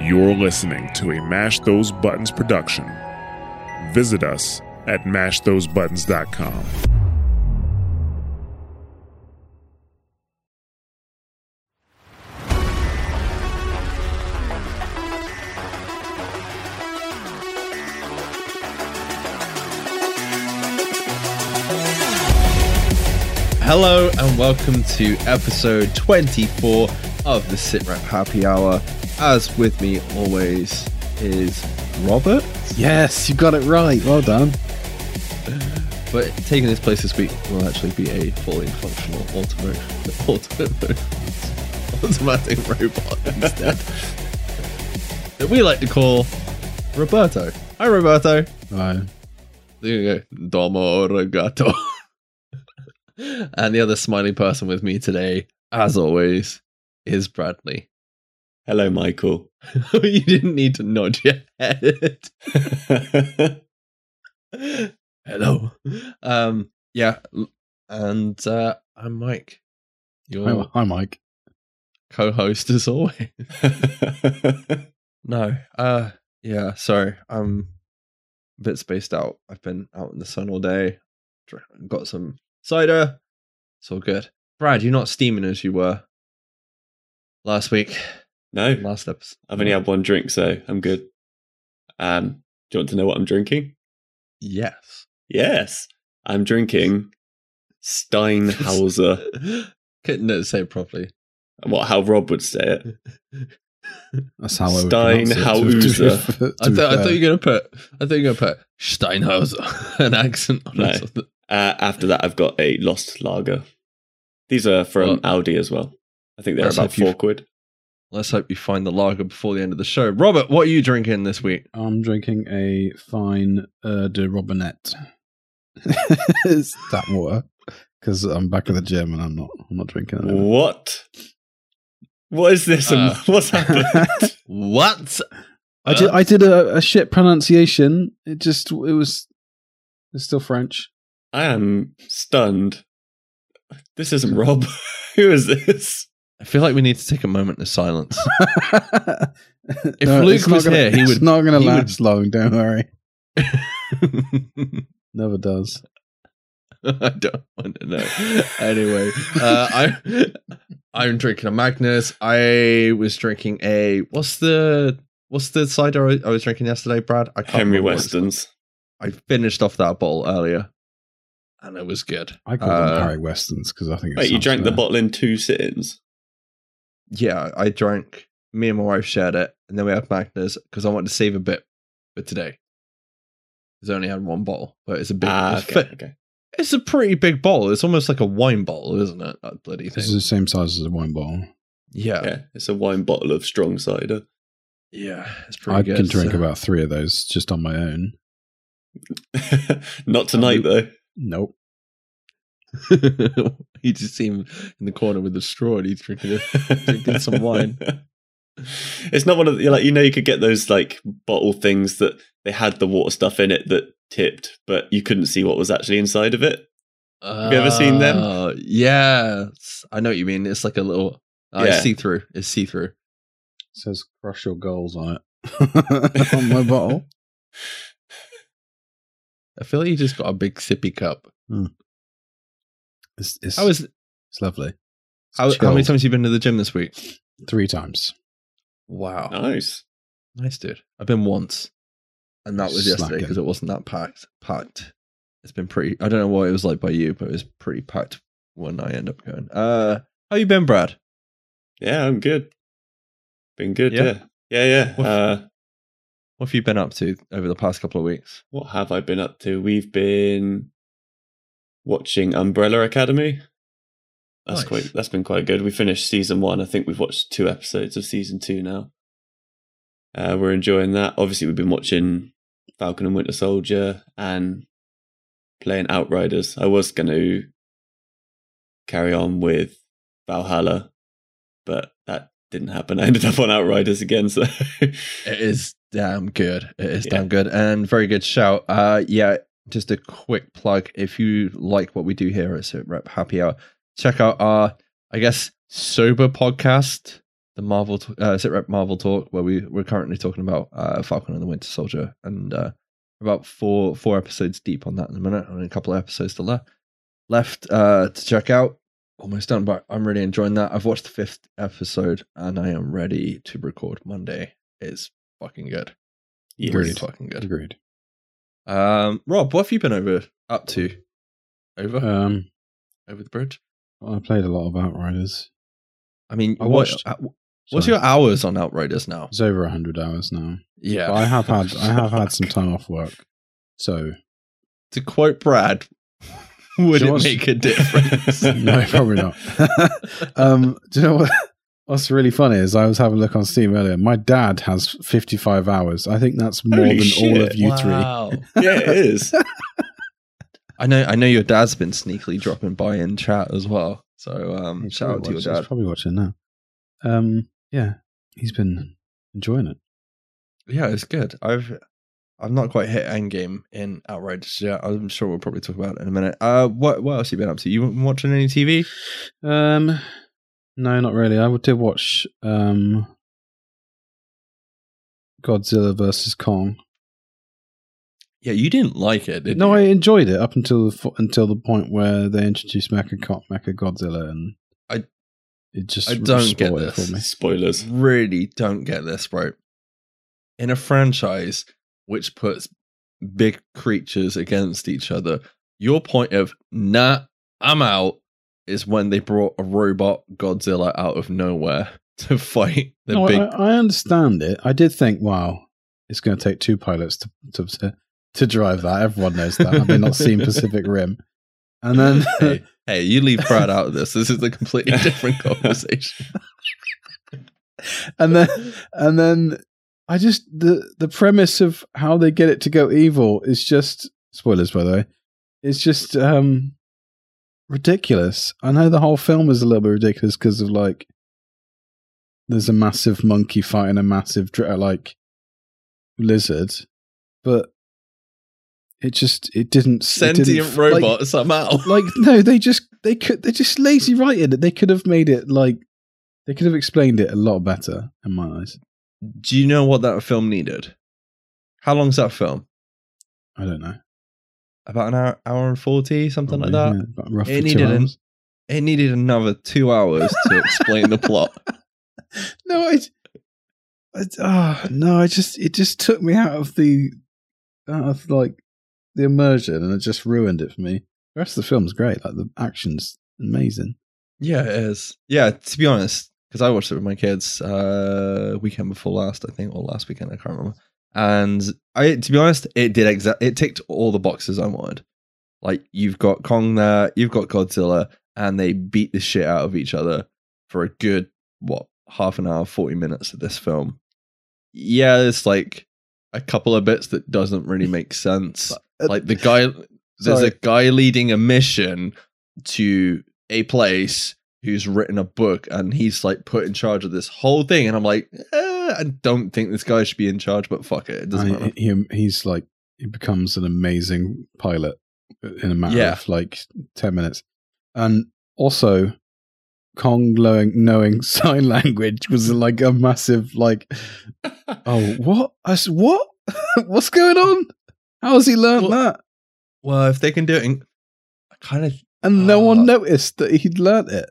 You're listening to a Mash Those Buttons production. Visit us at mashthosebuttons.com. Hello and welcome to episode 24 of the SITREP Happy Hour. As with me always is Robert, Yes, you got it right. Well done. but taking his place this week will actually be a fully functional automatic, automatic, automatic robot instead. that we like to call Roberto. Hi, Roberto. Hi. There you go. Domo regato. and the other smiley person with me today, as always, is Bradley. Hello, Michael. you didn't need to nod your head. Hello. Um, yeah, and uh, I'm Mike, your Hi, hi, Mike. co-host as always. No, uh, yeah, sorry, I'm a bit spaced out. I've been out in the sun all day. Got some cider. It's all good. Brad, you're not steaming as you were last week, no, last episode. I've only had one drink, so I'm good. Um, do you want to know what I'm drinking? Yes. Yes, I'm drinking Steinhauser. Couldn't say it properly. what? How Rob would say it? That's how I would pronounce it, Steinhauser. to- to I I thought you were gonna put I thought you were gonna put Steinhauser an accent on No. it. Uh, after that, I've got a Lost Lager. These are from Well, Aldi as well. I think they're about four quid. Let's hope you find the lager before the end of the show. Robert, what are you drinking this week? I'm drinking a fine uh, de Robinette. it's tap water because I'm back at the gym and I'm not. I'm not drinking. What? What is this? Uh. What's happened? What? I did. I did a, a shit pronunciation. It just. It was. It's still French. I am stunned. This isn't Rob. Who is this? I feel like we need to take a moment of silence. if Luke was here, he it's would- not going to he would- last long. Don't worry. Never does. I don't want to know. Anyway, uh, I I'm drinking a Magners. I was drinking a what's the what's the cider I I was drinking yesterday, Brad? I can't Henry remember what Weston's. I finished off that bottle earlier, and it was good. I call Uh, them Harry Westons because I think. it Wait, you sounds drank the bottle in two sit-ins? Yeah, I drank. Me and my wife shared it, and then we had Magners because I wanted to save a bit for today. Because I only had one bottle, but it's a big. Ah, it's, okay, fi- okay. it's a pretty big bottle. It's almost like a wine bottle, isn't it? That bloody This is the same size as a wine bottle. Yeah, yeah, Yeah, it's a wine bottle of strong cider. Yeah, it's pretty I good. can drink so- about three of those just on my own. Not tonight, though. Nope. you just see him in the corner with a straw, and he's drinking it. Drinking some wine. It's not one of the, like you know you could get those like bottle things that they had the water stuff in it that tipped, but you couldn't see what was actually inside of it. Have you ever seen them? Uh, Yeah, I know what you mean. It's like a little. Uh, Yeah. See through. It's see through. It says crush your goals on it. on my bottle. I feel like you just got a big sippy cup. It's, it's, How is it's lovely. It's how, how many chilled. times have you been to the gym this week? Three times. Wow, Nice. nice dude. I've been once, and that was yesterday Slacking. because it wasn't that packed. Packed. It's been pretty. I don't know what it was like by you, but it was pretty packed when I end up going. Uh, how you been, Brad? Yeah, I'm good. Been good. Yeah? Yeah, yeah, yeah. What- Uh, What have you been up to over the past couple of weeks? what have I been up to? We've been watching Umbrella Academy. That's Nice. quite. That's been quite good. We finished season one. I think we've watched two episodes of season two now. Uh, we're enjoying that. Obviously, we've been watching Falcon and Winter Soldier and playing Outriders. I was going to carry on with Valhalla, but that didn't happen. I ended up on Outriders again. So It is damn good. It is Yeah. damn good and very good shout. Uh, yeah, just a quick plug. If you like what we do here at SITREP Happy Hour, check out our, I guess, sober podcast, the Marvel uh, sit rep Marvel talk where we we're currently talking about uh, Falcon and the Winter Soldier and uh, about four four episodes deep on that in a minute. Only a couple of episodes to le- left uh, to check out. Almost done, but I'm really enjoying that. I've watched the fifth episode and I am ready to record Monday. It's fucking good. Yes. Really fucking good. Agreed. Um, Rob, what have you been over up to? Over Um, over the bridge. I played a lot of Outriders. I mean, I what- watched- uh, what's Sorry. your hours on Outriders now? It's over hundred hours now. Yeah, But I have had I have had some time off work, so to quote Brad, would it make a difference? no, probably not. um, do you know what? What's really funny is I was having a look on Steam earlier. My dad has 55 hours. I think that's more Holy than all of you three. Yeah, it is. I know. I know your dad's been sneakily dropping by in chat as well. So um, He's shout out to probably your dad. He's probably watching now. Um, yeah, he's been enjoying it. Yeah, it's good. I've I've not quite hit endgame in Outriders yet. I'm sure we'll probably talk about it in a minute. Uh, what what else have you been up to? You been watching any TV? Um, no, not really. I did watch um, Godzilla versus Kong. Yeah, you didn't like it, did no, you? I enjoyed it up until the until the point where they introduced Mecha Mecha Godzilla, and I- it just I don't get this. for me. Spoilers. really don't get this, bro. In a franchise which puts big creatures against each other, your point of nah, I'm out is when they brought a robot Godzilla out of nowhere to fight the no, big. I, I understand it. I did think, wow, it's going to take two pilots to, to to drive that. Everyone knows that. Have they not seen Pacific Rim? And then hey, hey, you leave Brad out of this. This is a completely different conversation. and then and then I just the the premise of how they get it to go evil is just spoilers by the way. It's just um ridiculous. I know the whole film is a little bit ridiculous because of like there's a massive monkey fighting a massive like lizard, but it just it didn't it didn't Sentient f- like- robot somehow. like no they just they could they just lazy writing it they could have made it like they could have explained it a lot better in my eyes Do you know what that film needed? How long's that film? i don't know About an hour, hour and forty, something like that. yeah, roughly It needed an- It needed another two hours to explain the plot. no i I, ah, no i just it just took me out of the out of like the immersion and it just ruined it for me the rest of the film's great like the action's amazing Yeah, it is. Yeah, to be honest, because I watched it with my kids uh weekend before last, I think, or last weekend, I can't remember. And I, to be honest, it did exact. It ticked all the boxes I wanted. Like you've got Kong there, you've got Godzilla, and they beat the shit out of each other for a good what half an hour, forty minutes of this film. Yeah, it's like a couple of bits that doesn't really make sense. Uh, like the guy, there's a guy leading a mission to a place who's written a book and he's like put in charge of this whole thing and i'm like eh, i don't think this guy should be in charge but fuck it it doesn't I- matter. he, he's like he becomes an amazing pilot in a matter Yeah. of like 10 minutes. And also kong knowing, knowing sign language was like a massive like oh what? I s what? What's going on? How has he learned Well- that? well if they can do it in, i kind of and no Uh, one noticed that he'd learnt it.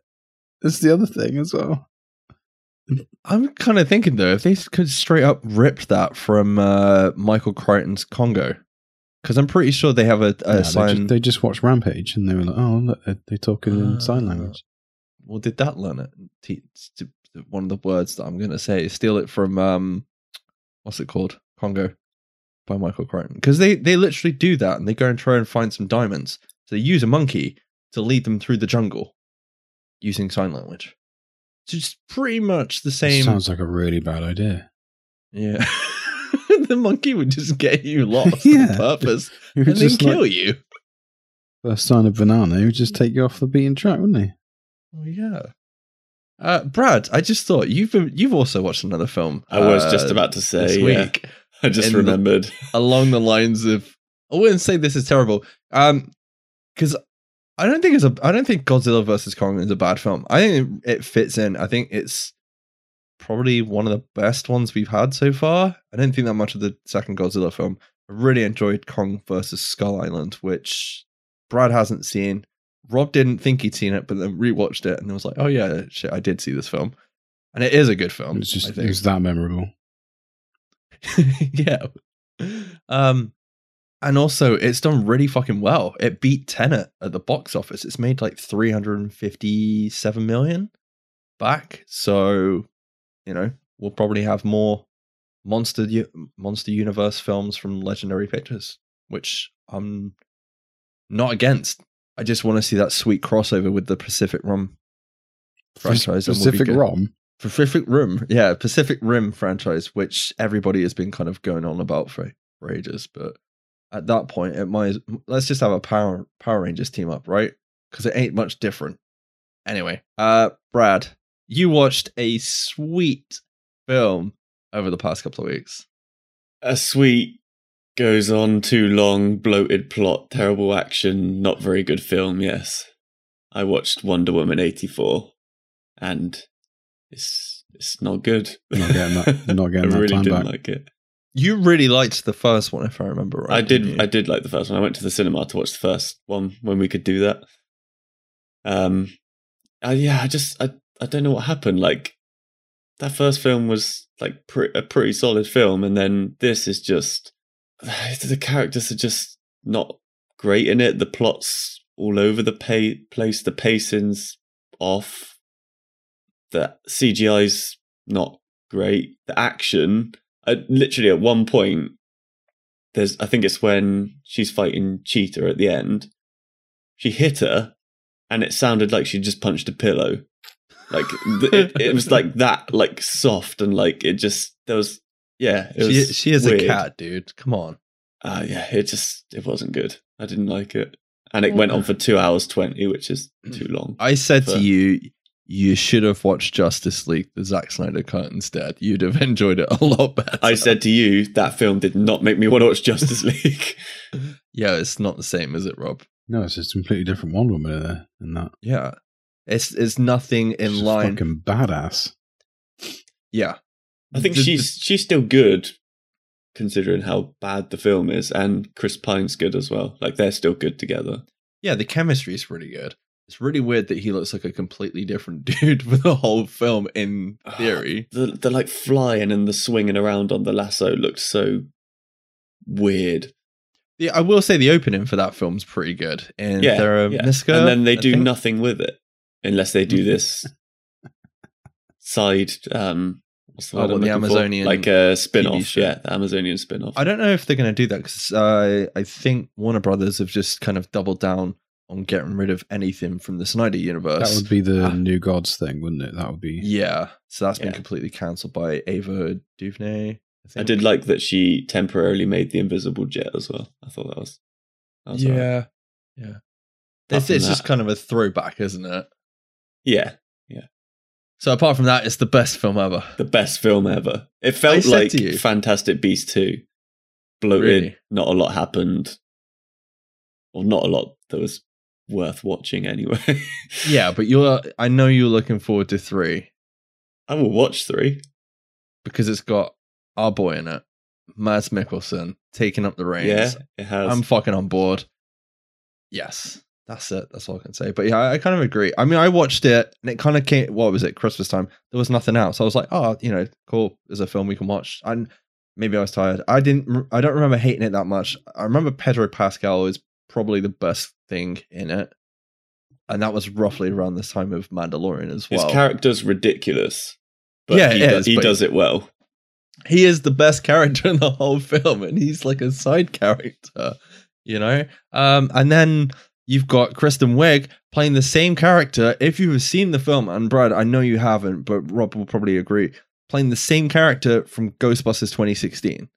That's the other thing as well i'm kind of thinking though if they could straight up rip that from uh michael crichton's congo because i'm pretty sure they have a, a Yeah, they, sign just, they just watched rampage and they were like oh look they're, talking in sign Ah. language. Well did that learn it? Te- one of the words that i'm going to say is steal it from um what's it called? Congo by michael crichton. Because they they literally do that and they go and try and find some diamonds. So they use a monkey to lead them through the jungle using sign language so it's pretty much the same sounds like a really bad idea yeah the monkey would just get you lost Yeah. on purpose He and would then just kill like, you first sign of banana, he would just take you off the beaten track, wouldn't he? oh yeah uh, Brad, I just thought you've been, you've also watched another film. I was uh, just about to this say, yeah. week. I just in the- remembered. along the lines of I wouldn't say this is terrible. Um because I don't think it's a I don't think Godzilla versus Kong is a bad film. I think it fits in. I think it's probably one of the best ones we've had so far. I didn't think that much of the second Godzilla film. I really enjoyed Kong versus Skull Island, which Brad hasn't seen. Rob didn't think he'd seen it, but then rewatched it and was like, "Oh yeah, shit, I did see this film," and it is a good film. It's just I it was that memorable. yeah. Um, and also it's done really fucking well. It beat Tenet at the box office. It's made like 357 million back. So, you know, we'll probably have more monster monster universe films from Legendary Pictures, which I'm not against. I just want to see that sweet crossover with the Pacific Rim franchise. and we'll be Pacific. Rom. Pacific Rim, yeah, Pacific Rim franchise, which everybody has been kind of going on about for, for ages. But at that point, it might let's just have a Power Power Rangers team up, right? Because it ain't much different. Anyway, uh, Brad, you watched a sweet film over the past couple of weeks. A sweet goes on too long, bloated plot, terrible action, not very good film. Yes, I watched Wonder Woman eighty four, and it's it's not good. Not getting that- not getting I that really time didn't back. like it. You really liked the first one, if I remember right. I did. I did like the first one. I went to the cinema to watch the first one when we could do that. Um, uh, yeah, I just I I don't know what happened. Like that first film was like pre- a pretty solid film, and then this is just the characters are just not great in it. The plot's all over the pa- place. The pacing's off. The CGI's not great. The action, I, literally at one point, there's I think it's when she's fighting Cheetah at the end. She hit her, and it sounded like she just punched a pillow. Like it, it was like that, like soft and like it just there was yeah. It She, was she is weird. a cat, dude. Come on. Uh, yeah, it just it wasn't good. I didn't like it, and it went on for two hours twenty, which is too long. I said Fair. to you, you should have watched Justice League, the Zack Snyder cut instead. You'd have enjoyed it a lot better. I said to you that film did not make me want to watch Justice League. yeah, it's not the same, is it, Rob? No, it's a completely different Wonder Woman in there. In that, Yeah, it's it's nothing in She's line. fucking badass. yeah, I think The- she's she's still good, considering how bad the film is, and Chris Pine's good as well. Like they're still good together. yeah. The chemistry is really good. It's really weird that he looks like a completely different dude for the whole film. In theory, The the like flying and the swinging around on the lasso looked so weird. yeah, I will say the opening for that film's pretty good. And Yeah, Thera yeah. Miska, and then they do nothing with it unless they do this side. um What's the Oh, word what, I'm the looking for? Amazonian like a spin off? show? Yeah, the Amazonian spin off. I don't know if they're going to do that because uh, I think Warner Brothers have just kind of doubled down on getting rid of anything from the Snyder universe. That would be the Ah. New Gods thing, wouldn't it? That would be. yeah, so that's been completely cancelled by Ava DuVernay. I, I did like that she temporarily made the invisible jet as well. I thought that was. That was alright. Yeah, yeah. Apart It's, from it's just kind of a throwback, isn't it? Yeah, Yeah. So apart from that, it's the best film ever. the best film ever. It felt like you- Fantastic Beasts 2. Bloated, Really? not a lot happened. Or not a lot that was worth watching anyway. Yeah, but you're. I know you're looking forward to three I will watch three. because it's got our boy in it, Mads Mikkelsen, taking up the reins. Yeah, it has. I'm fucking on board. Yes, that's it. That's all I can say. But yeah, I, I kind of agree. I mean, I watched it and it kind of came. What was it? Christmas time. There was nothing else. I was like, oh, you know, cool. There's a film we can watch. And maybe I was tired. I didn't. I don't remember hating it that much. I remember Pedro Pascal is probably the best thing in it, and that was roughly around the time of Mandalorian as well. His character's ridiculous. But Yeah, he, is, he but- does it well. he is the best character in the whole film and he's like a side character you know um and then you've got kristen wiig playing the same character if you've seen the film and brad i know you haven't but rob will probably agree playing the same character from ghostbusters 2016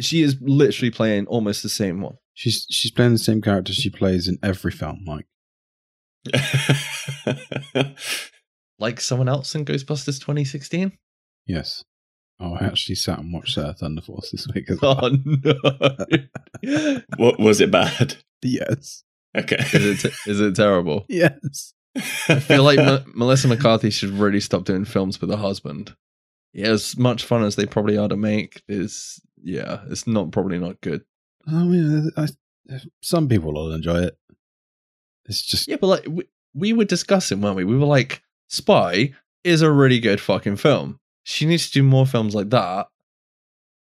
she is literally playing almost the same one She's she's playing the same character she plays in every film. Like like someone else in ghostbusters 2016 yes. Oh, I actually sat and watched uh, Thunder Force this week as well. oh no what was it bad? Yes. Okay. is it, is it terrible Yes. I feel like M- Melissa McCarthy should really stop doing films with her husband. yeah, as much fun as they probably are to make, is yeah, it's not probably not good. I mean, I, some people will enjoy it. It's just Yeah, but like we, we were discussing, weren't we? We were like, Spy is a really good fucking film. She needs to do more films like that,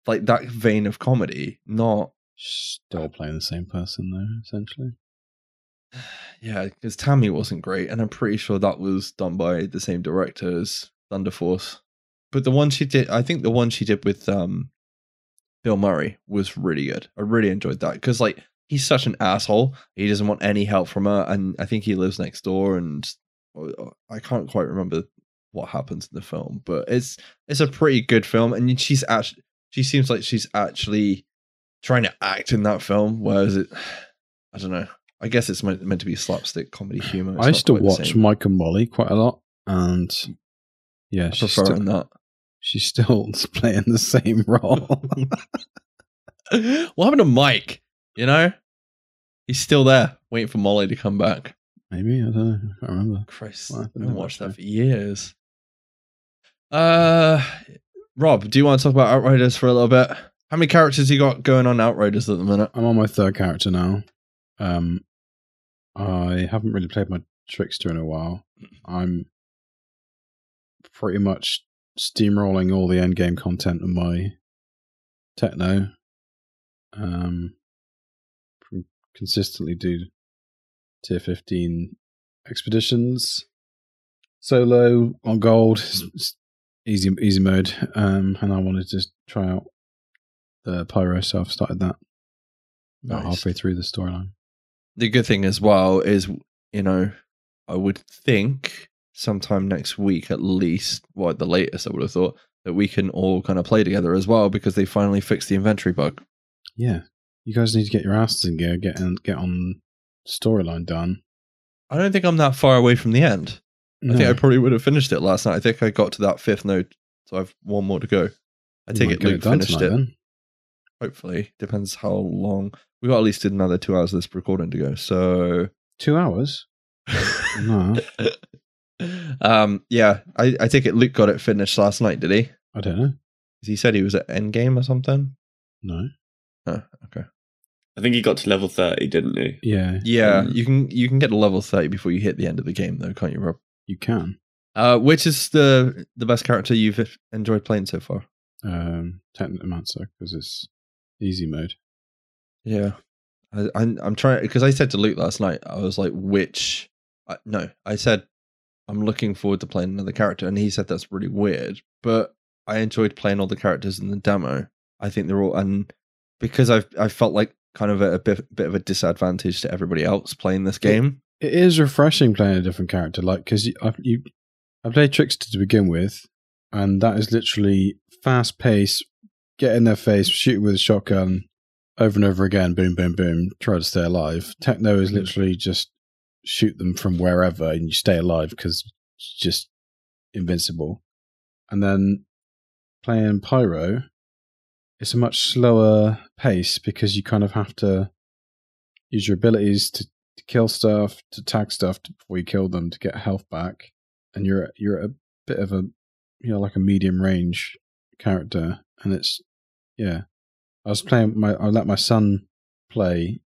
like that vein of comedy. Not still playing the same person though, essentially. yeah, because Tammy wasn't great, and I'm pretty sure that was done by the same director as Thunder Force. But the one she did, I think the one she did with um, Bill Murray was really good. I really enjoyed that because like he's such an asshole. He doesn't want any help from her, and I think he lives next door. And uh, I can't quite remember what happens in the film, but it's it's a pretty good film, and she's actually she seems like she's actually trying to act in that film. Whereas it, I don't know. I guess it's meant, meant to be slapstick comedy humor. It's I used to watch. Mike and Molly quite a lot, and yeah, I she's still, that. She's still playing the same role. what happened to Mike? You know, he's still there, waiting for Molly to come back. Maybe I don't know. I can't remember. Christ, I haven't watched that for years. Uh, Rob, do you want to talk about Outriders for a little bit? How many characters you got going on Outriders at the minute? I'm on my third character now. Um, I haven't really played my trickster in a while. I'm pretty much steamrolling all the end game content of my techno. Um, consistently do tier 15 expeditions. Solo on gold, it's easy easy mode. Um, and I wanted to try out the pyro, so I've started that about Nice. halfway through the storyline. The good thing as well is, you know, I would think sometime next week at least, well, at the latest, I would have thought that we can all kind of play together as well because they finally fixed the inventory bug. Yeah, you guys need to get your asses in gear, get in, get on storyline done. I don't think I'm that far away from the end. I think I probably would have finished it last night. I think I got to that fifth note, so I've one more to go. I take it Luke finished it. Then. Hopefully, depends how long. We got at least another two hours of this recording to go. So, Two hours. No, um, yeah, I, I take it Luke got it finished last night. Did he? I don't know. He said he was at endgame or something. No. Oh, okay. I think he got to level 30, didn't he? Yeah, Yeah, Mm. you can you can get to level thirty before you hit the end of the game, though, can't you, Rob? you can. Uh, which is the the best character you've enjoyed playing so far? Um, Technomancer because it's easy mode. Yeah, I, I'm I'm trying because I said to Luke last night, I was like, which? I, no, I said I'm looking forward to playing another character, and he said that's really weird, but I enjoyed playing all the characters in the demo. I think they're all and because I've I felt like kind of at a bit bit of a disadvantage to everybody else playing this game. It is refreshing playing a different character, like because you, I, you, I played Trickster to begin with, and that is literally fast pace, get in their face, shoot with a shotgun, over and over again, boom, boom, boom, try to stay alive. Techno is mm-hmm. literally just shoot them from wherever, and you stay alive because just invincible. And then playing Pyro, it's a much slower pace because you kind of have to use your abilities to to kill stuff, to tag stuff to, before you kill them to get health back, and you're you're a bit of a you know like a medium range character, and it's yeah. I was playing my I let my son play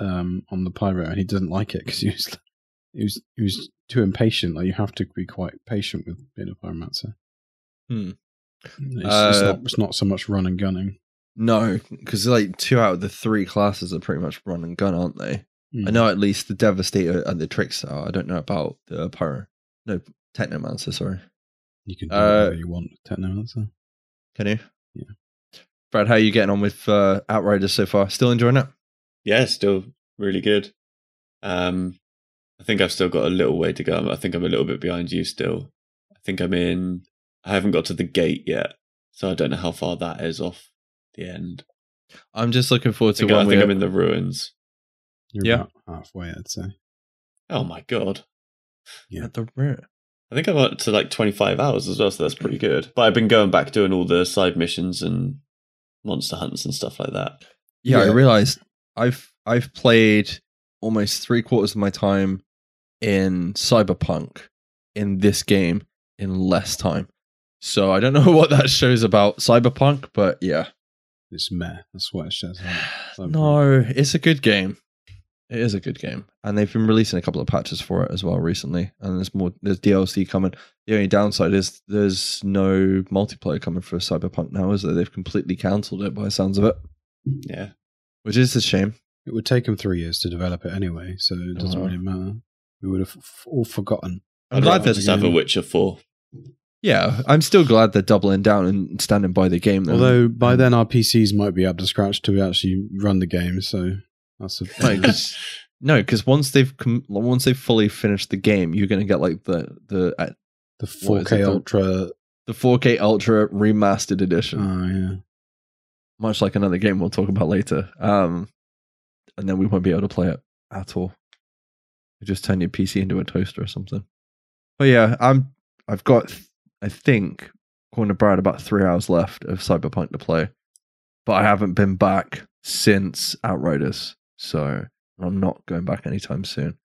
um, on the pyro, and he didn't like it because he was he was he was too impatient. Like you have to be quite patient with being a pyromancer. Hmm. It's, it's Uh, not it's not so much run and gunning. No, because like two out of the three classes are pretty much run and gun, aren't they? Hmm. I know at least the Devastator and the Trickster. are. I don't know about the Pyro. No, Technomancer. Sorry. you can do uh, whatever you want with technomancer. Can you? Yeah. Brad, how are you getting on with uh, Outriders so far? Still enjoying it? Yeah, still really good. Um, I think I've still got a little way to go. I think I'm a little bit behind you still. I think I'm in. I haven't got to the gate yet, so I don't know how far that is off the end. I'm just looking forward I to think, when I we. think I'm in the ruins. You're Yeah. about halfway, I'd say. Oh my god! Yeah. At the rear. I think I'm up to like 25 hours as well, so that's pretty good. But I've been going back doing all the side missions and monster hunts and stuff like that. Yeah, I realized I've I've played almost three quarters of my time in Cyberpunk in this game in less time. So I don't know what that shows about Cyberpunk, but yeah. It's meh. That's what it says. No, it's a good game. It is a good game, and they've been releasing a couple of patches for it as well recently. And there's more. There's DLC coming. The only downside is there's no multiplayer coming for Cyberpunk now, is that they've completely cancelled it by the sounds of it, Yeah. Which is a shame. It would take them three years to develop it anyway, so it doesn't Uh-huh. really matter. We would have f- all forgotten. I'm I'd glad rather that just have a Witcher 4. yeah, I'm still glad they're doubling down and standing by the game. though. Although by Um, then our PCs might be up to scratch to actually run the game, so that's a No, 'cause- no, because once they've com- once they've fully finished the game, you're going to get like the the uh, the 4K it, the- Ultra. the 4K Ultra remastered edition. Oh yeah, much like another game we'll talk about later. Um, and then we won't be able to play it at all. You just turn your PC into a toaster or something. But yeah, I'm. I've got. I think, according to Brad, about three hours left of Cyberpunk to play, but I haven't been back since Outriders, so I'm not going back anytime soon.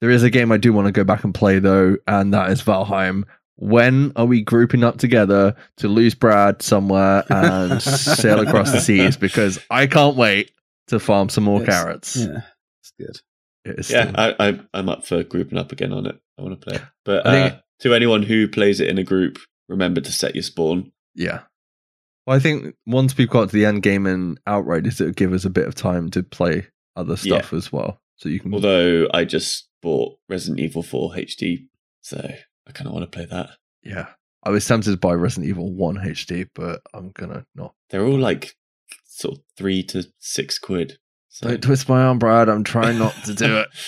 There is a game I do want to go back and play though, and that is Valheim. When are we grouping up together to lose Brad somewhere and sail across the seas? Because I can't wait to farm some more Yes. carrots. yeah, it's good. It is Yeah, still- I, I, I'm up for grouping up again on it. I want to play it. But I think- uh, to anyone who plays it in a group, remember to set your spawn. yeah. Well, I think once we've got to the end game and Outriders, it'll give us a bit of time to play other stuff as well. So you can. Although I just bought Resident Evil 4 HD, so I kind of want to play that. yeah. I was tempted to buy Resident Evil 1 HD, but I'm gonna not. They're all like sort of three to six quid. So. Don't twist my arm, Brad. I'm trying not to do it.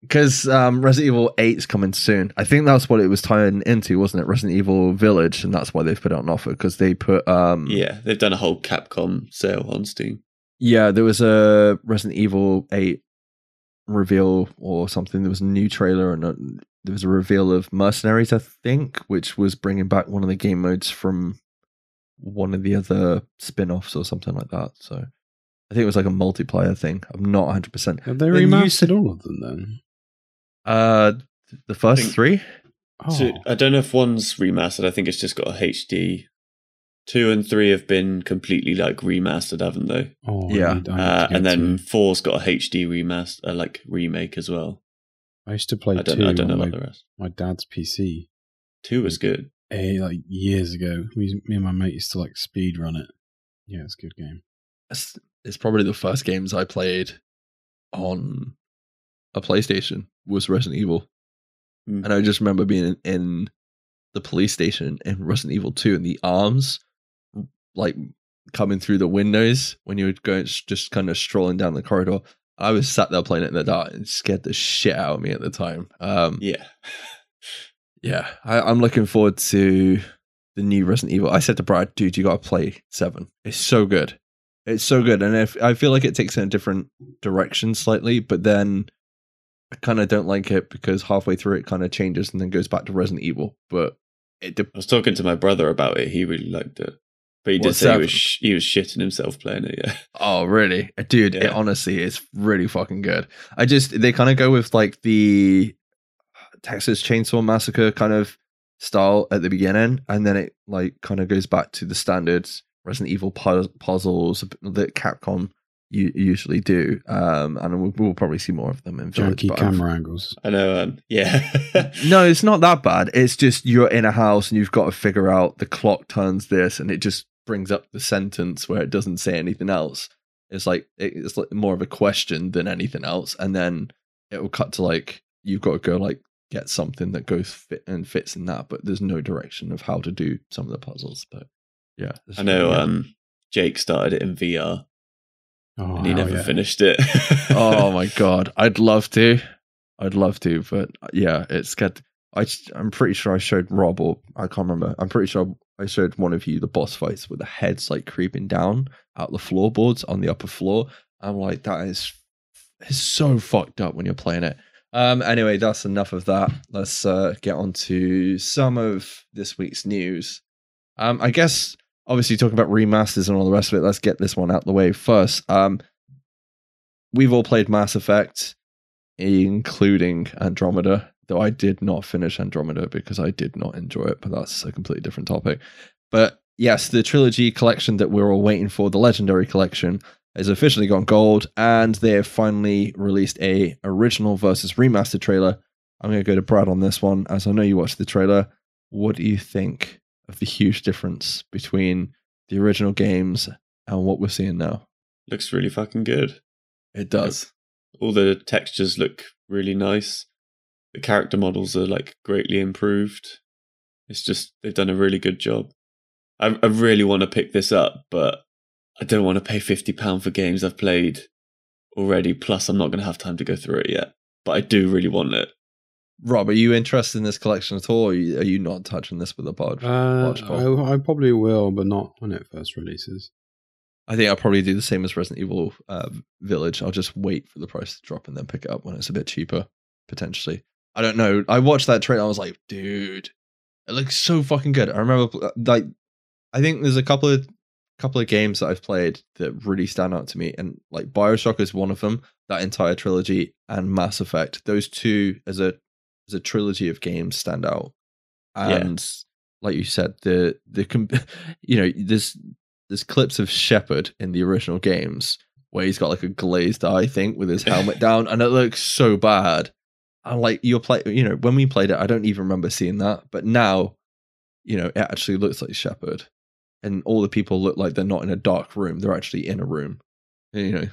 Because um, Resident Evil 8 is coming soon. I think that's what it was tying into, wasn't it? Resident Evil Village, and that's why they've put it on offer because they put um, yeah, they've done a whole Capcom sale on Steam. Yeah, there was a Resident Evil 8 reveal or something. There was a new trailer and a, there was a reveal of Mercenaries, I think, which was bringing back one of the game modes from one of the other spin offs or something like that. So I think it was like a multiplayer thing. I'm not 100%. Have they Then remastered said- all of them then? Uh, the first think- three? Oh, So I don't know if one's remastered. I think it's just got a HD. Two and three have been completely like remastered, haven't they? oh yeah. I need- I need Uh, and then to- four's got a HD remaster, uh, like remake as well. I used to play I don't, two I don't know on about my, the rest. my dad's PC. Two was good. eh, like years ago. We, me and my mate used to like speed run it. Yeah, it's a good game. It's, it's probably the first games I played on a PlayStation was Resident Evil. Mm. And I just remember being in, in the police station in Resident Evil 2 and the arms like coming through the windows when you were going just kind of strolling down the corridor. I was sat there playing it in the dark and scared the shit out of me at the time. Um, Yeah. yeah, I, I'm looking forward to the new Resident Evil. I said to Brad, dude, you got to play seven. It's so good. It's so good. And if, I feel like it takes in a different direction slightly, but then I kind of don't like it because halfway through it kind of changes and then goes back to Resident Evil. But it de- I was talking to my brother about it. He really liked it. But he did say he was, sh- he was shitting himself playing it, yeah. Oh, really? Dude, it honestly is really fucking good. I just, they kind of go with like the Texas Chainsaw Massacre kind of style at the beginning, and then it like kind of goes back to the standard Resident Evil pu- puzzles that Capcom u- usually do. Um, and we'll, we'll probably see more of them in Village. Janky but I've- camera angles. I know, um, yeah. No, it's not that bad. It's just you're in a house and you've got to figure out the clock turns this, and it just brings up the sentence where it doesn't say anything else. It's like it's like more of a question than anything else, and then it will cut to like you've got to go like get something that goes fit and fits in that, but there's no direction of how to do some of the puzzles. But yeah, I know really um, Jake started it in VR Oh, and he never yeah. finished it. oh my god, I'd love to, I'd love to, but yeah, it's good. I I'm pretty sure I showed Rob or I can't remember. I'm pretty sure I showed one of you the boss fights with the heads like creeping down out the floorboards on the upper floor. I'm like, that is is so fucked up when you're playing it. Um. Anyway, that's enough of that. Let's uh, get on to some of this week's news. Um. I guess obviously talking about remasters and all the rest of it. Let's get this one out the way first. Um. We've all played Mass Effect, including Andromeda. though I did not finish Andromeda because I did not enjoy it, but that's a completely different topic. But yes, the trilogy collection that we're all waiting for, the Legendary Collection, has officially gone gold, and they have finally released a original versus remastered trailer. I'm going to go to Brad on this one, as I know you watched the trailer. What do you think of the huge difference between the original games and what we're seeing now? Looks really fucking good. It does. All the textures look really nice. The character models are like greatly improved. It's just they've done a really good job. I, I really want to pick this up, but I don't want to pay fifty pound for games I've played already. Plus, I'm not going to have time to go through it yet. But I do really want it. Rob, are you interested in this collection at all? Or are you, not touching this with a bodge? Uh. I, I probably will, but not when it first releases. I think I'll probably do the same as Resident Evil uh, Village. I'll just wait for the price to drop and then pick it up when it's a bit cheaper, potentially. I don't know. I watched that trailer. I was like, dude, it looks so fucking good. I remember, uh, like, I think there's a couple of couple of games that I've played that really stand out to me, and like Bioshock is one of them. That entire trilogy and Mass Effect, those two as a as a trilogy of games stand out. Yeah. And like you said, the the you know there's there's clips of Shepard in the original games where he's got like a glazed eye thing with his helmet down, and it looks so bad. And like you're play, you know, when we played it, I don't even remember seeing that, but now, you know, it actually looks like Shepard, and all the people look like they're not in a dark room; they're actually in a room. You know,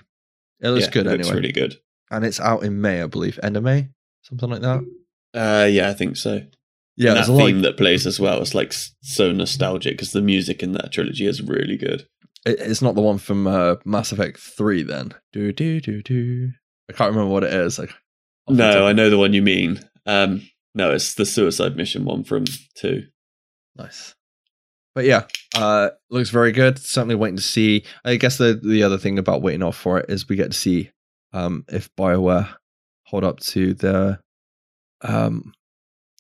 it looks Yeah, good looks anyway, really good. and it's out in May, I believe, end of May, something like that. Uh, yeah, I think so. Yeah, and that theme that plays as well. It's like so nostalgic because the music in that trilogy is really good. It- It's not the one from uh, Mass Effect Three, then. Do do do do. I can't remember what it is. Like, off the top. No, I know the one you mean. Um, no, it's the suicide mission one from two. Nice. But yeah, uh, looks very good. Certainly waiting to see. I guess the the other thing about waiting off for it is we get to see um, if Bioware hold up to the um,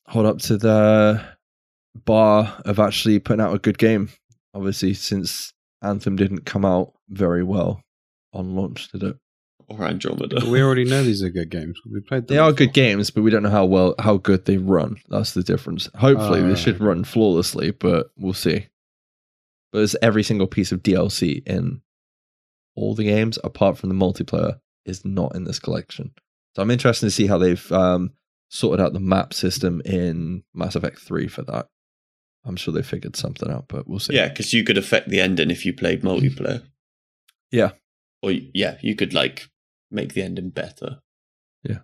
hold up to the bar of actually putting out a good game. Obviously, since Anthem didn't come out very well on launch, did it? Or Andromeda. We already know these are good games. We played them They are good games, but we don't know how well how good they run. That's the difference. Hopefully, Oh, they right. should run flawlessly, but we'll see. But there's every single piece of DLC in all the games, apart from the multiplayer, is not in this collection. So I'm interested to see how they've um, sorted out the map system in Mass Effect Three for that. I'm sure they figured something out, but we'll see. Yeah, because you could affect the ending if you played multiplayer. Yeah. Or yeah, you could like make the ending better. Yeah.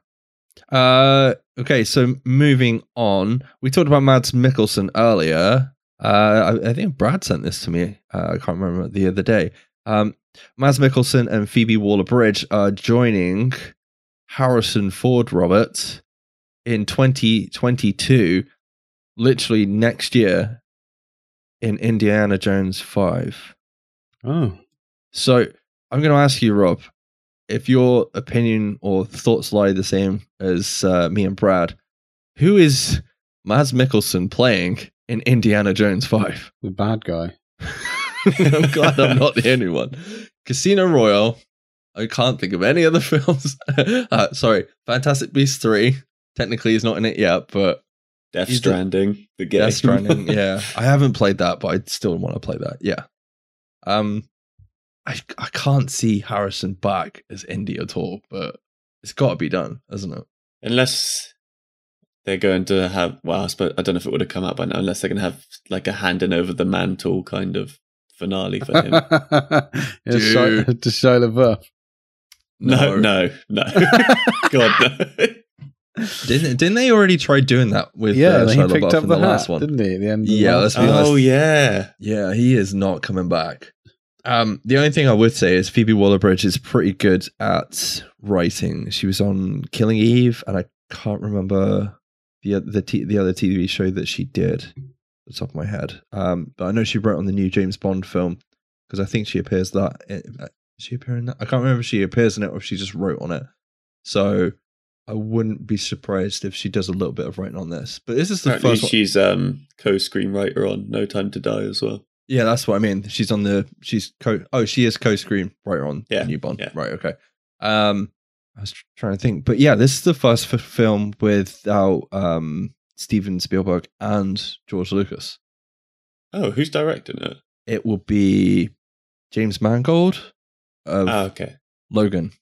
Uh, okay, so moving on, we talked about Mads Mikkelsen earlier. Uh, I, I think Brad sent this to me. Uh, I can't remember the other day. Um, Mads Mikkelsen and Phoebe Waller-Bridge are joining Harrison Ford, Robert, in 2022, literally next year, in Indiana Jones Five. Oh, So I'm going to ask you, Rob, if your opinion or thoughts lie the same as uh, me and Brad, who is Mads Mikkelsen playing in Indiana Jones 5? the bad guy. I'm glad I'm not the only one. Casino Royale. I can't think of any other films. uh, sorry, Fantastic Beasts 3. Technically, he's not in it yet, but Death He's the- Stranding, the game. Death Stranding. yeah, I haven't played that, but I still want to play that. Yeah. Um, I I can't see Harrison back as Indy at all, but it's got to be done, hasn't it? unless they're going to have. Well, I suppose I don't know if it would have come out by now. Unless they're going to have like a handing over the mantle kind of finale for him. yeah, Shia- Dude. to Shia LaBeouf. no, no, no. God no. Didn't didn't they already try doing that with yeah, uh, he picked up the, the hat, last one? didn't he? The end. Of Yeah, last let's be honest. oh yeah. Yeah, he is not coming back. Um, the only thing I would say is Phoebe Waller-Bridge is pretty good at writing. She was on Killing Eve, and I can't remember the the t- the other TV show that she did. At the top of my head, um, but I know she wrote on the new James Bond film because I think she appears that. Does she appear in that? I can't remember if she appears in it or if she just wrote on it. So I wouldn't be surprised if she does a little bit of writing on this. But this is the Apparently first one. she's um co-screenwriter on No Time to Die as well. Yeah, that's what I mean. She's on the she's co oh she is co-screenwriter on Yeah, new Bond. yeah. Right, okay. Um I was trying to think, but yeah, this is the first f- film without um, Steven Spielberg and George Lucas. Oh, who's directing it? It will be James Mangold of Oh, okay. Logan.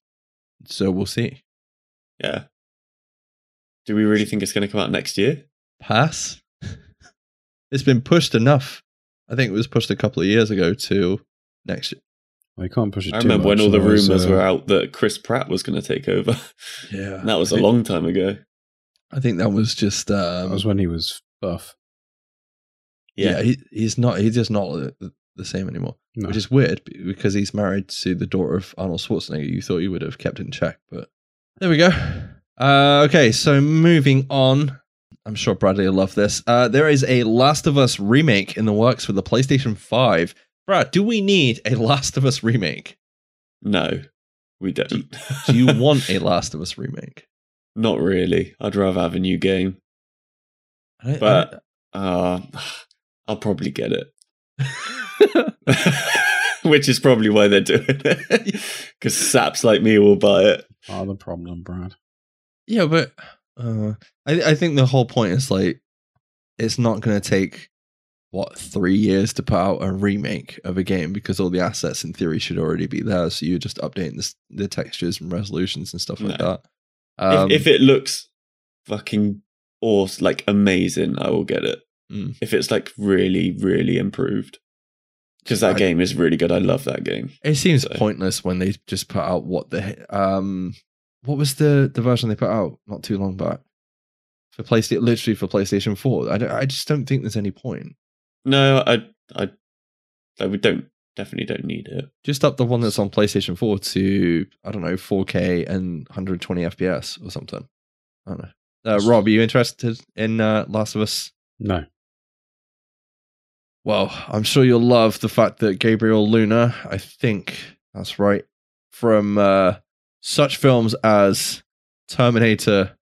So we'll see. Yeah. Do we really think it's going to come out next year? Pass. it's been pushed enough. I think it was pushed a couple of years ago to next year. They can't push it. I too remember when much, all the rumors uh, were out that Chris Pratt was going to take over. Yeah, that was I a think- long time ago. I think that was just. That Um, was when he was buff. yeah, Yeah. he, he's not. He's just not the, the same anymore. No. which is weird because he's married to the daughter of Arnold Schwarzenegger. You thought you would have kept in check, but there we go. Uh, okay, so moving on. I'm sure Bradley will love this. Uh, there is a Last of Us remake in the works for the PlayStation 5. Brad, do we need a Last of Us remake? No, we don't. Do you want a Last of Us remake? Not really. I'd rather have a new game. I- But- Uh, I'll probably get it. Which is probably why they're doing it. Because saps like me will buy it. Part of the problem, Brad. Yeah, but uh, I I think the whole point is like it's not going to take what three years to put out a remake of a game because all the assets in theory should already be there. So you're just updating the the textures and resolutions and stuff like No. that. Um, if, if it looks fucking awesome, like amazing, I will get it. Mm. If it's like really, really improved. Because that I- game is really good. I love that game. it seems so- pointless when they just put out what the um what was the the version they put out not too long back for PlayStation literally for PlayStation Four. I don't, I just don't think there's any point. No, I, I, I we don't definitely don't need it. just up the one that's on PlayStation 4 to I don't know 4K and 120 FPS or something. I don't know. Uh, Rob, are you interested in uh, Last of Us? No. Well, I'm sure you'll love the fact that Gabriel Luna, I think that's right, from uh, such films as Terminator,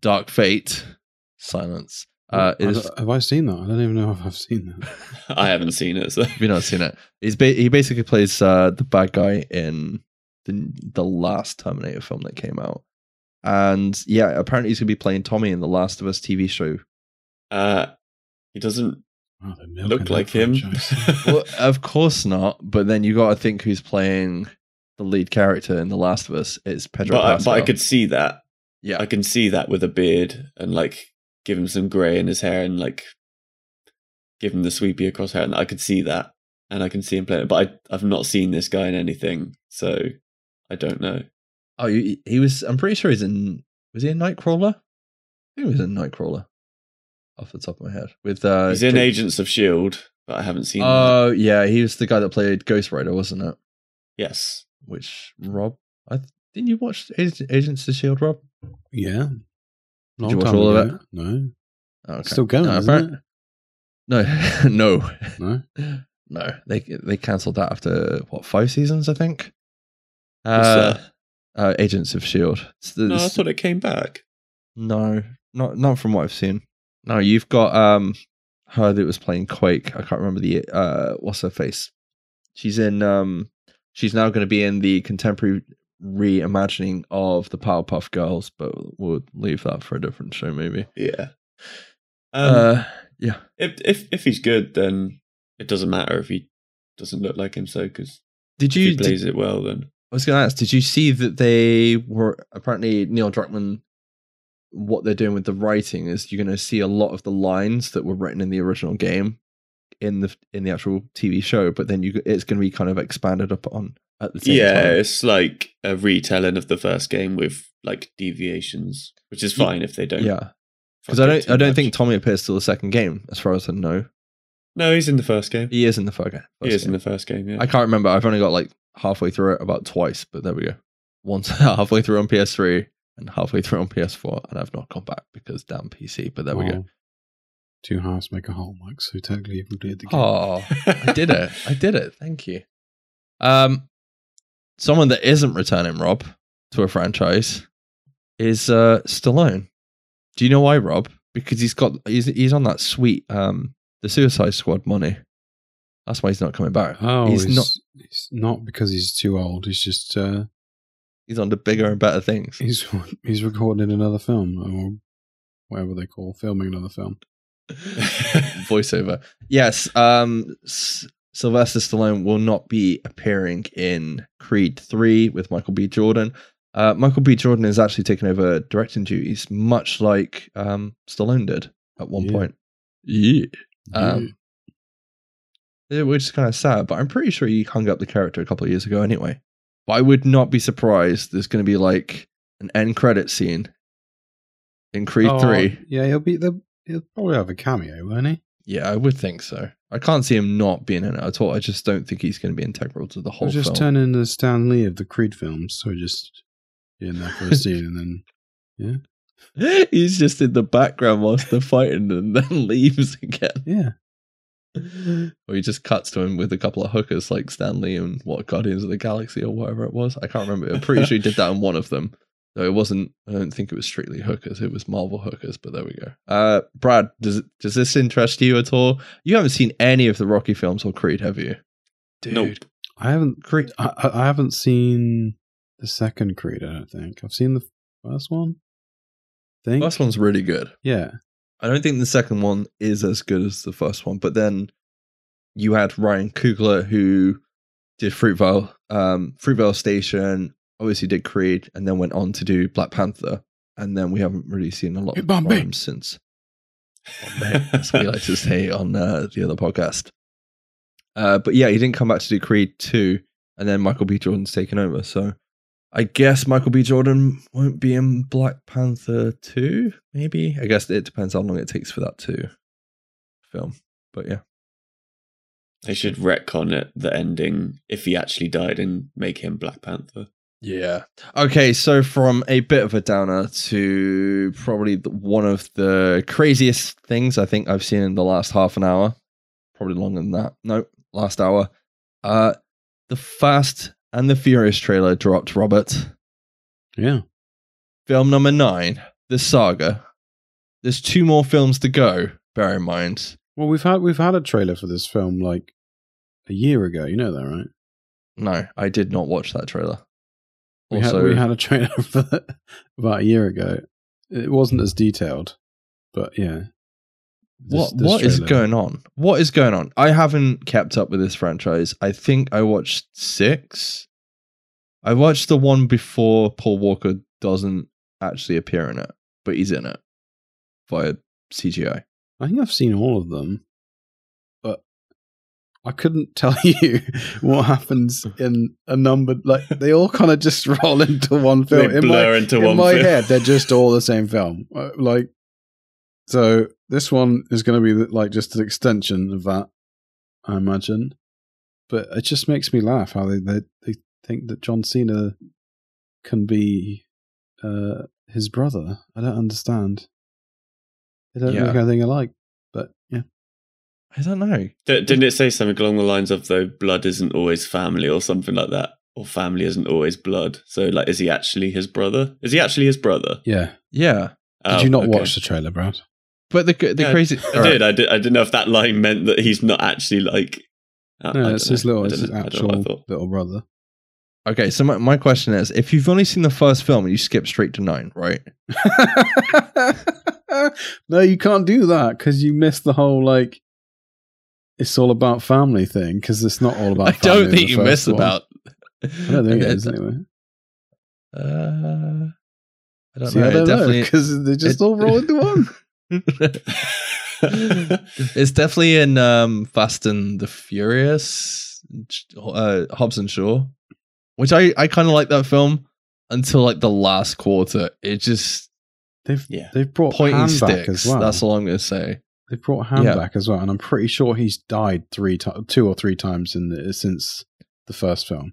Dark Fate, Silence. Uh, is have I seen that? I don't even know if I've seen that. I haven't seen it, so Have you not seen it? He's ba- he basically plays uh, the bad guy in the the last Terminator film that came out, and yeah, apparently he's gonna be playing Tommy in the Last of Us TV show. uh, he doesn't Oh, look like him. well, of course not. But then you got to think who's playing the lead character in the Last of Us. It's Pedro but I, Pascal. but I could see that. yeah, I can see that with a beard and like give him some grey in his hair and like give him the sweepy across hair. And I could see that, and I can see him playing it. But I, I've not seen this guy in anything, so I don't know. oh, he, he was. I'm pretty sure he's in. Was he in Nightcrawler? I think he was in Nightcrawler. Off the top of my head, with uh, He's in Jake- Agents of Shield, but I haven't seen. that. Oh yeah, he was the guy that played Ghost Rider, wasn't it? Yes, which Rob, I th- didn't you watch Ag- Agents of Shield, Rob? yeah. Long you watch all of ago. No. Oh, okay. Still going, No, isn't apparent- No, no, No. no. They they cancelled that after what five seasons, I think. Uh, uh, Agents of Shield. The- no, I thought it came back. no, not not from what I've seen. No, you've got um her that was playing Quake. I can't remember the uh what's her face. She's in um she's now going to be in the contemporary reimagining of the Powerpuff Girls, but we'll leave that for a different show maybe. Yeah. Um, uh yeah. if if if he's good, then it doesn't matter if he doesn't look like him. So because Did you he did, plays it well, then I was going to ask, did you see that they were apparently Neil Druckmann? What they're doing with the writing is you're going to see a lot of the lines that were written in the original game in the in the actual TV show, but then you it's going to be kind of expanded up on at the same yeah, time. it's like a retelling of the first game with like deviations, which is fine if they don't. Yeah, because I don't I don't much. think Tommy appears till the second game, as far as I know. No, he's in the first game. He is in the first game. He is in the first game. Yeah. I can't remember. I've only got like halfway through it about twice, but there we go. Once halfway through on PS3 and halfway through on PS4, and I've not gone back because damn PC. But there we go. Two halves make a whole, Mike. So technically, you've completed the game. Oh, I did it. I did it. Thank you. Um, someone that isn't returning Rob to a franchise is uh Stallone. Do you know why, Rob? Because he's got he's he's on that sweet um the Suicide Squad money. That's why he's not coming back. Oh, he's, he's, not. Not because he's too old. He's just uh, He's on to bigger and better things. He's he's recording another film or whatever they call filming another film. Voiceover. Yes. Um. S- Sylvester Stallone will not be appearing in Creed 3 with Michael B. Jordan. Uh, Michael B. Jordan is actually taking over directing duties, much like um, Stallone did at one Yeah. point. Yeah. Um, Yeah, which is kind of sad, but I'm pretty sure he hung up the character a couple of years ago anyway. But I would not be surprised there's going to be like an end credit scene in Creed Oh, 3. Yeah, he'll be the. He'll probably have a cameo, won't he? Yeah, I would think so. I can't see him not being in it at all. I just don't think he's going to be integral to the whole He'll just film. turn into Stan Lee of the Creed films. So just be in there for a scene and then yeah, he's just in the background whilst they're fighting and then leaves again. yeah, Or he just cuts to him with a couple of hookers like Stan Lee and what Guardians of the Galaxy or whatever it was. I can't remember. I'm pretty sure he did that in one of them. No, it wasn't. I don't think it was strictly hookers. It was Marvel hookers. But there we go. Uh, Brad, does does this interest you at all? You haven't seen any of the Rocky films or Creed, have you? Dude, Nope. I haven't. Creed. I, I I haven't seen the second Creed. I don't think I've seen the first one. Think First one's really good. yeah. I don't think the second one is as good as the first one, but then you had Ryan Coogler who did Fruitvale, um, Fruitvale Station, obviously did Creed, and then went on to do Black Panther, and then we haven't really seen a lot Hey, of Bombay. him since. Bombay, That's what we like to say on uh, the other podcast. Uh, but yeah, he didn't come back to do Creed two, and then Michael B. Jordan's taken over. So I guess Michael B. Jordan won't be in Black Panther 2, maybe. I guess it depends how long it takes for that to film. But yeah. They should retcon it, the ending, if he actually died and make him Black Panther. Yeah. Okay, so from a bit of a downer to probably one of the craziest things I think I've seen in the last half an hour. Probably longer than that. No, last hour. Uh the Fast and the Furious trailer dropped, Robert. Yeah. Film number nine, The Saga. There's two more films to go, bear in mind. Well, we've had we've had a trailer for this film like a year ago. You know that, right? No, I did not watch that trailer. We Also, had we had a trailer that about a year ago. It wasn't as detailed, but yeah. This- what this what is trailer- going on? What is going on? I haven't kept up with this franchise. I think I watched six. I watched the one before Paul Walker doesn't actually appear in it, but he's in it via CGI. I think I've seen all of them, I couldn't tell you what happens in a number. Like they all kind of just roll into one film. They in blur my, into in one my film. head, they're just all the same film. Uh, Like so, this one is going to be like just an extension of that, I imagine. But it just makes me laugh how they they, they think that John Cena can be uh, his brother. I don't understand. They don't Yeah. look anything alike. But yeah. I don't know. D- didn't it say something along the lines of though blood isn't always family or something like that, or family isn't always blood? So like, is he actually his brother? Is he actually his brother? Yeah. Yeah, Did Oh, you not okay. watch the trailer, Brad? but the the Yeah, crazy. I did. I did. I didn't know if that line meant that he's not actually like. I- No, I it's his know. little, it's his know. I don't know actual what I thought. little brother. Okay, so my, my question is: if you've only seen the first film and you skip straight to nine, right? no, you can't do that because you miss the whole like. It's all about family thing because it's not all about. I don't think you miss one. about. I don't think it is anyway. Uh, I don't See, know. I it don't know definitely, because they just it- all roll into one. it's definitely in um, Fast and the Furious, uh, Hobbs and Shaw, which I, I kind of like that film until like the last quarter. It just They've Yeah. they've brought pointing sticks. as well. That's all I'm gonna say. They've brought Han Yeah. back as well, and I'm pretty sure he's died three times, two or three times in the, since the first film.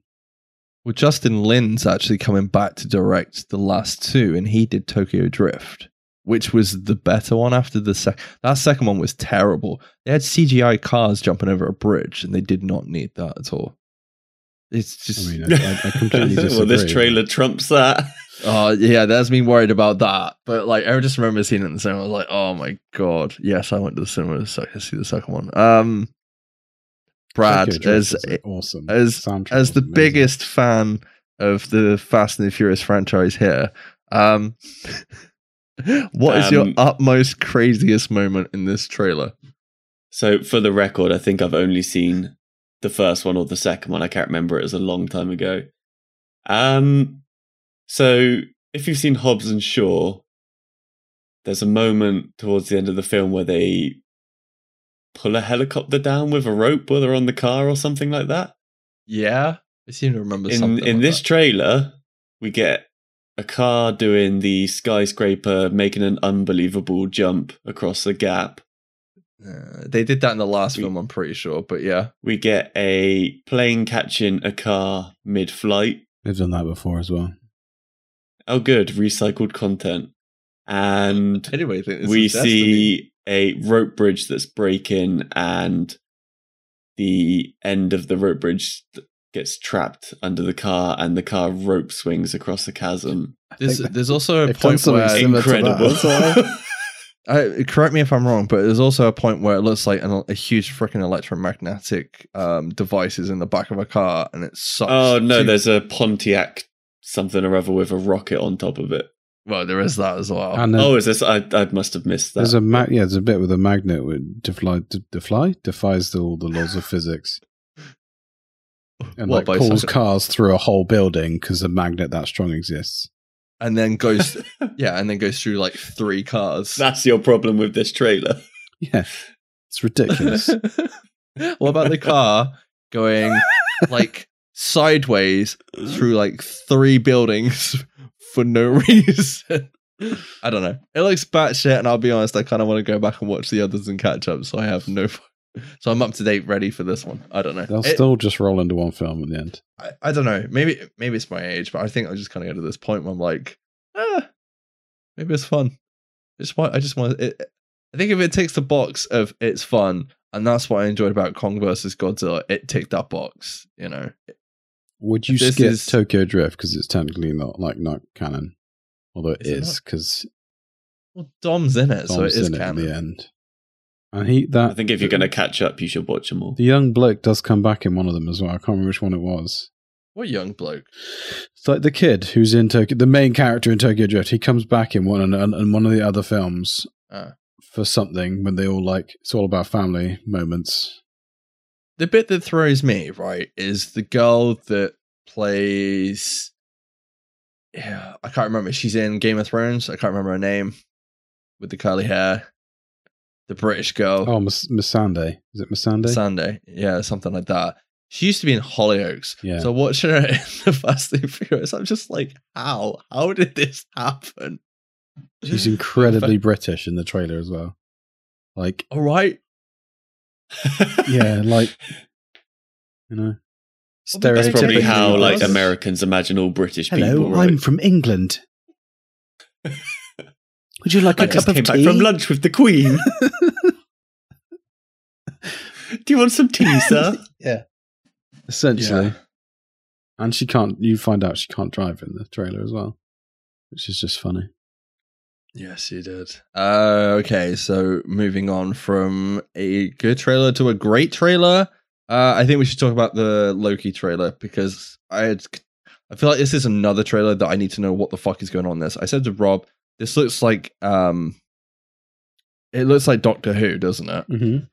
Well, Justin Lin's actually coming back to direct the last two, and he did Tokyo Drift, which was the better one after the second. That second one was terrible. They had CGI cars jumping over a bridge, and they did not need that at all. It's just, I mean, I, I completely disagree. well, this trailer trumps that. oh yeah, that's me worried about that. But like, I just remember seeing it in the cinema. I was like, oh my god, yes, I went to the cinema to se- see the second one. Um, Brad, as awesome as Soundtrack as the amazing. biggest fan of the Fast and the Furious franchise here. Um, what is your Um, utmost craziest moment in this trailer? So, for the record, I think I've only seen the first one or the second one. I can't remember. It was a long time ago. Um, so if you've seen Hobbs and Shaw, there's a moment towards the end of the film where they pull a helicopter down with a rope while they're on the car or something like that. Yeah, I seem to remember In something. in like this that. trailer, we get a car doing the skyscraper, making an unbelievable jump across the gap. Uh, they did that in the last We- film, I'm pretty sure. But yeah, We get a plane catching a car mid-flight. They've done that before as well. Oh, good. Recycled content. And anyway, I think we is see a rope bridge that's breaking, and the end of the rope bridge th- gets trapped under the car, and the car rope swings across the chasm. There's, there's also a point something where similar to that Incredible. as well. I, correct me if I'm wrong, but there's also a point where it looks like an, a huge freaking electromagnetic um, device is in the back of a car, and it sucks. oh, no, two- there's a Pontiac something or other with a rocket on top of it. well, there is that as well. And then Oh, is this? I, I must have missed that. there's a ma- yeah, there's a bit with a magnet with defly, de- defly defies the, all the laws of physics and What, like pulls sucking- cars through a whole building because a magnet that strong exists. And then goes, yeah, and then goes through like three cars. That's your problem with this trailer. Yeah, it's ridiculous. what about the car going like sideways through like three buildings for no reason? I don't know. It looks batshit, and I'll be honest, I kind of want to go back and watch the others and catch up. So I have no. So I'm up to date, ready for this one. I don't know. They'll It- still just roll into one film at the end. I, I don't know. Maybe maybe it's my age, but I think I just kind of get to this point where I'm like, ah, maybe it's fun. I just want. I just want. It, I think if it ticks the box of it's fun, and that's what I enjoyed about Kong versus Godzilla. It ticked that box. You know. Would you skip is- Tokyo Drift because it's technically not like not canon, although it Is it is not? because Well, Dom's in it, so it is Dom's in it at canon. the end. And he that I think if you're going to catch up, you should watch them all. the young bloke does come back in one of them as well. I can't remember which one it was. What young bloke? It's like the kid who's in Tokyo, the main character in Tokyo Drift. He comes back in one and in one of the other films Ah. for something when they all like it's all about family moments. The bit that throws me right is the girl that plays. Yeah, I can't remember. She's in Game of Thrones. I can't remember her name. With the curly hair, the British girl. Oh, Miss, Miss Is it Missandei? Sunday. Yeah, something like that. She used to be in Hollyoaks. Yeah. So watching her in the Fast and Furious, I'm just like, how? How did this happen? She's incredibly British in the trailer as well. Like, All right. yeah, like you know, Well, that's That's probably how like. Americans imagine all British people. Right? I'm from England. Would you like I a just cup came of back tea? from lunch with the Queen. Do you want some tea, sir? Yeah. Essentially, Yeah. and she can't. You find out she can't drive in the trailer as well, which is just funny. Yes, you did. Uh, okay, so moving on from a good trailer to a great trailer. Uh, I think we should talk about the Loki trailer because I had, I feel like this is another trailer that I need to know what the fuck is going on in this. I said to Rob, this looks like um, it looks like Doctor Who, doesn't it? Mm-hmm.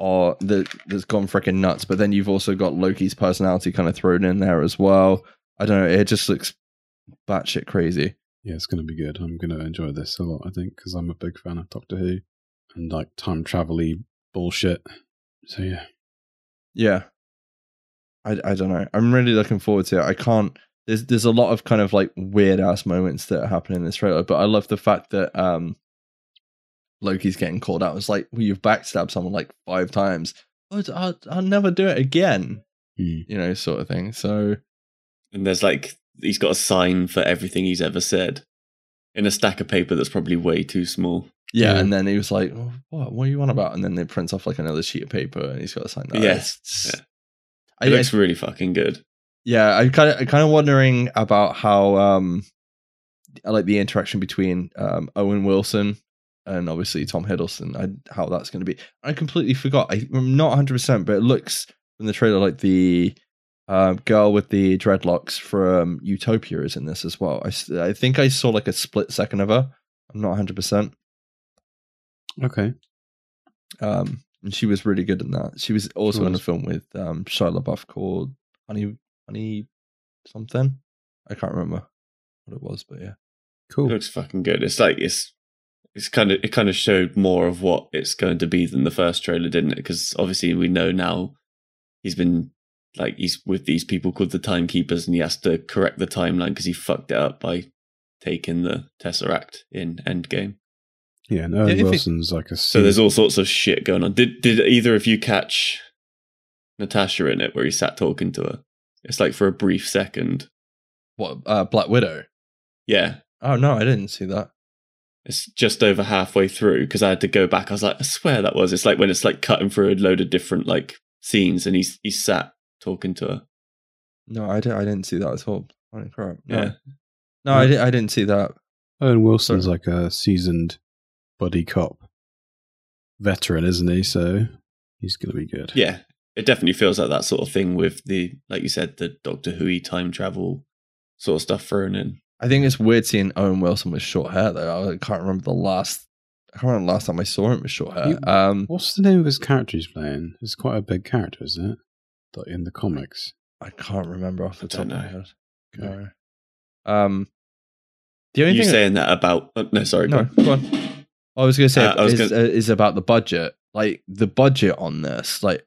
Or that that's gone freaking nuts. But then you've also got Loki's personality kind of thrown in there as well. I don't know. It just looks batshit crazy. Yeah, it's going to be good. I'm going to enjoy this a lot. I think because I'm a big fan of Doctor Who and like time travel bullshit. So yeah, Yeah. I, I don't know. I'm really looking forward to it. I can't there's there's a lot of kind of like weird ass moments that happen in this trailer, but I love the fact that um Loki's getting called out. It's like, well, you've backstabbed someone like five times. Oh, I'll, I'll never do it again. Hmm. You know, sort of thing. So and there's like he's got a sign for everything he's ever said in a stack of paper that's probably way too small. yeah, Yeah. and then he was like, oh, "What? What are you on about?" And then they print off like another sheet of paper, and he's got to sign that. Yes. It's- Yeah. It I looks really fucking good. Yeah i kind of kind of wondering about how um I like the interaction between um owen wilson and obviously tom hiddleston I, how that's going to be i completely forgot I, i'm not 100% but it looks from the trailer like the uh, girl with the dreadlocks from Utopia is in this as well. I I think I saw like a split second of her. I'm not 100. percent Okay. Um, and she was really good in that. She was also in a film with um, Shia LaBeouf called Honey Honey something. I can't remember what it was, but yeah. It Cool. looks fucking good. It's like it's it's kind of it kind of showed more of what it's going to be than the first trailer, didn't it? Because obviously we know now he's been like he's with these people called the Timekeepers, and he has to correct the timeline because he fucked it up by taking the Tesseract in Endgame. Yeah, and Yeah, Owen it- Wilson's like a. So there's all sorts of shit going on. Did did either of you catch Natasha in it where he sat talking to her? It's like for a brief second. What uh, Black Widow? Yeah, Oh no, I didn't see that. It's just over halfway through because I had to go back. I was like, I swear that was. It's like when it's like cutting through a load of different like scenes, and he's he's sat talking to her. No, I didn't. I didn't see that at all. Holy crap! No, Yeah, no, I, di- I didn't see that. Owen Wilson's Sorry. like a seasoned buddy cop veteran, isn't he? So he's going to be good. yeah. It definitely feels like that sort of thing with the like you said the Doctor Who time travel sort of stuff thrown in. I think it's weird seeing Owen Wilson with short hair though. I can't remember the last. I can't remember the last time I saw him with short hair. You- um, What's the name of his character he's playing? It's quite a big character, isn't it? In the comics. I can't remember off the I top of don't my head. Okay. No. Um, the only You thing saying that about? Oh, no, sorry. no, go on. go on. I was going to say Uh, is, gonna- uh, is about the budget. Like the budget on this, like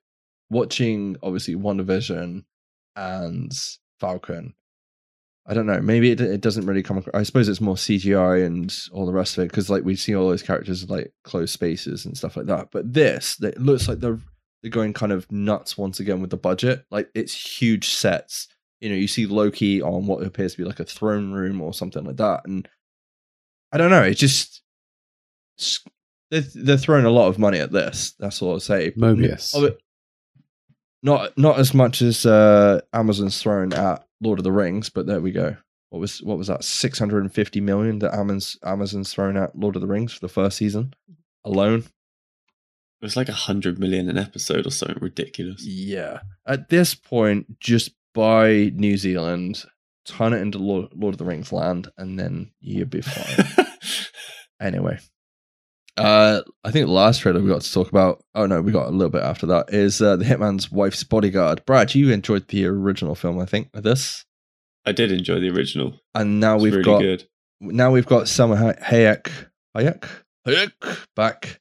watching obviously WandaVision and Falcon. I don't know. Maybe it, it doesn't really come. across. I suppose it's more CGI and all the rest of it because like we see all those characters in, like closed spaces and stuff like that. But this, it looks like they're they're going kind of nuts once again with the budget. Like it's huge sets. You know, you see Loki on what appears to be like a throne room or something like that, and I don't know. It just they're, they're throwing a lot of money at this. That's all I'll say. Mobius. Not not as much as uh, Amazon's thrown at Lord of the Rings, but there we go. What was what was that? Six hundred and fifty million that Amazon's Amazon's thrown at Lord of the Rings for the first season alone. It was like a hundred million an episode or something ridiculous. Yeah. At this point, just buy New Zealand, turn it into Lord, Lord of the Rings land, and then you'd be fine. anyway. Uh, I think the last trailer we got to talk about. Oh no, we got a little bit after that. Is uh, the Hitman's wife's bodyguard? Brad, you enjoyed the original film, I think, with this, I did enjoy the original. and now It's we've really got good. now we've got Hay- Hayek, Hayek, Hayek back,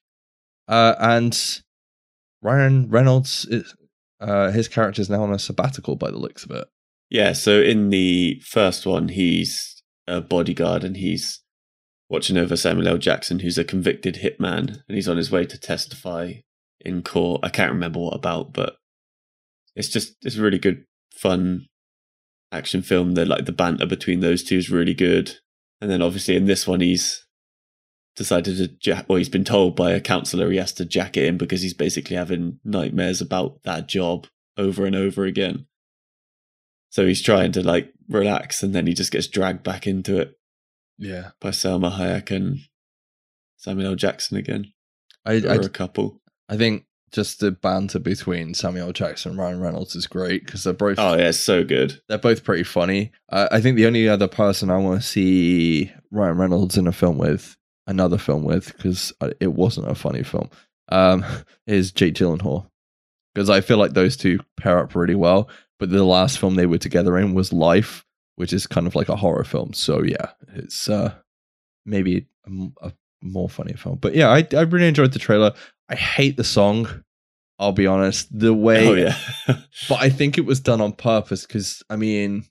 uh, and Ryan Reynolds. Is, uh, his character is now on a sabbatical by the looks of it. Yeah, so in the first one, he's a bodyguard and he's watching over Samuel L. Jackson, who's a convicted hitman, and he's on his way to testify in court. I can't remember what about, but it's just it's a really good, fun action film. The like the banter between those two is really good, and then obviously in this one, he's decided to jack. Well, he's been told by a counselor he has to jack it in because he's basically having nightmares about that job over and over again. So he's trying to like relax, and then he just gets dragged back into it Yeah, by Salma Hayek and Samuel L. Jackson again, I, or I a couple. I think just the banter between Samuel Jackson and Ryan Reynolds is great because they're both Oh yeah, it's so good. they're both pretty funny. Uh, I think the only other person I want to see Ryan Reynolds in a film with, another film with, because it wasn't a funny film, um, is Jake Gyllenhaal. Because I feel like those two pair up really well. But the last film they were together in was Life, which is kind of like a horror film. So yeah, it's uh, maybe a more funny film. But yeah, I, I really enjoyed the trailer. I hate the song. I'll be honest. The way oh yeah, but I think it was done on purpose because I mean,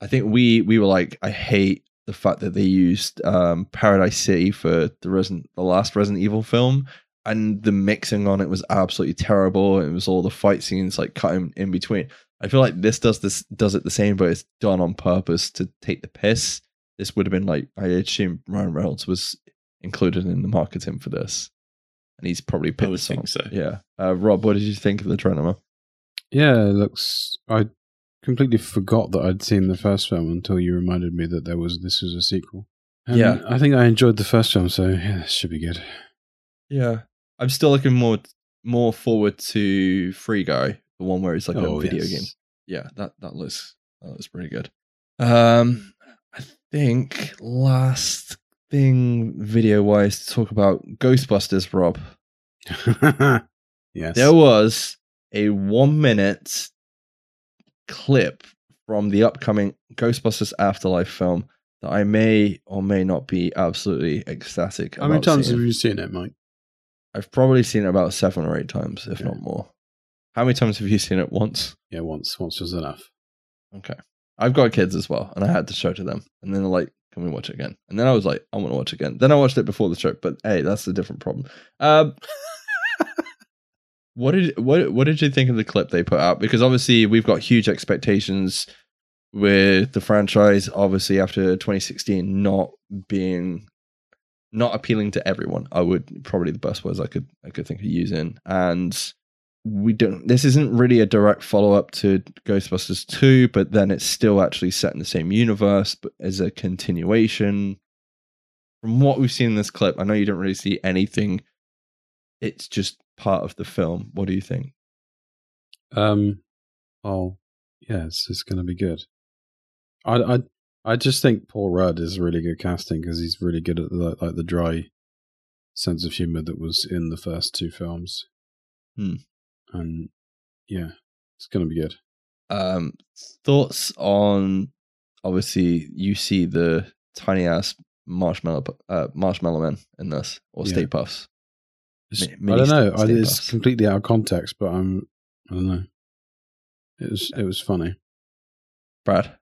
I think we we were like, I hate the fact that they used um, Paradise City for the Resident, the last Resident Evil film, and the mixing on it was absolutely terrible. It was all the fight scenes like cut in, in between. I feel like this does this does it the same, but it's done on purpose to take the piss. This would have been like I assume Ryan Reynolds was included in the marketing for this, and he's probably picked would the song. think so. Yeah, uh, Rob, what did you think of the trailer? Yeah, it looks. I completely forgot that I'd seen the first film until you reminded me that there was this was a sequel. And Yeah. I think I enjoyed the first film, so yeah, this should be good. Yeah, I'm still looking more more forward to Free Guy, the one where it's like a video yes. game. yeah, that that looks that looks pretty good. Um, I think last thing video wise to talk about Ghostbusters, Rob. yes. There was a one minute clip from the upcoming Ghostbusters Afterlife film that I may or may not be absolutely ecstatic. How many times seeing. have you seen it, Mike? I've probably seen it about seven or eight times, if not more. How many times have you seen it? Once. Yeah, once. Once was enough. Okay. I've got kids as well, and I had to show to them. And then they're like, can we watch it again? And then I was like, I want to watch it again. Then I watched it before the show, but hey, that's a different problem. Um, what did what what did you think of the clip they put out? Because obviously we've got huge expectations with the franchise. Obviously, after 2016 not being not appealing to everyone, I would probably the best words I could I could think of using. And we don't. This isn't really a direct follow up to Ghostbusters 2, but then it's still actually set in the same universe, but as a continuation. From what we've seen in this clip, I know you don't really see anything. It's just part of the film. What do you think? Um. Oh, yes, it's going to be good. I, I, I just think Paul Rudd is really good casting because he's really good at the like the dry sense of humor that was in the first two films. Hmm. And yeah, it's going to be good. Um, thoughts on obviously you see the tiny ass marshmallow uh, marshmallow men in this or Yeah. Stay Puffs. Mi- I don't know. sta- I, it's Puffs. completely out of context, but I'm. I don't know. It was. It was funny. Brad.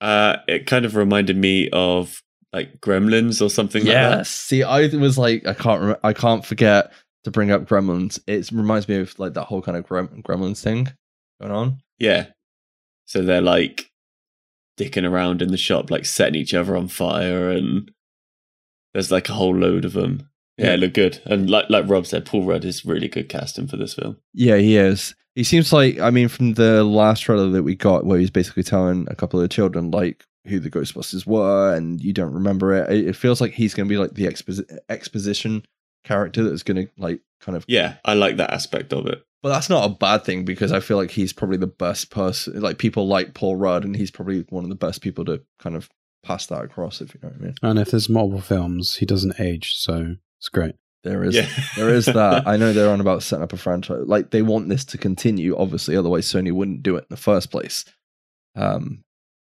Uh, it kind of reminded me of like Gremlins or something like that. Yes. See, I was like, I can't, rem- I can't forget to bring up Gremlins. It reminds me of like that whole kind of Grem- Gremlins thing going on. Yeah. So they're like dicking around in the shop, like setting each other on fire, and there's like a whole load of them. Yeah, Yeah. it looked good. And like like Rob said, Paul Rudd is really good casting for this film. Yeah, he is. He seems like, I mean, from the last trailer that we got, where he's basically telling a couple of children like who the Ghostbusters were, and you don't remember it. It, feels like he's going to be like the exposi- exposition character that's going to like kind of Yeah, I like that aspect of it. But that's not a bad thing because I feel like he's probably the best person. Like people like Paul Rudd, and he's probably one of the best people to kind of pass that across. If you know what I mean. And if there's multiple films, he doesn't age, so it's great. There is Yeah. there is that. I know they're on about setting up a franchise. Like they want this to continue, obviously. Otherwise, Sony wouldn't do it in the first place. Um,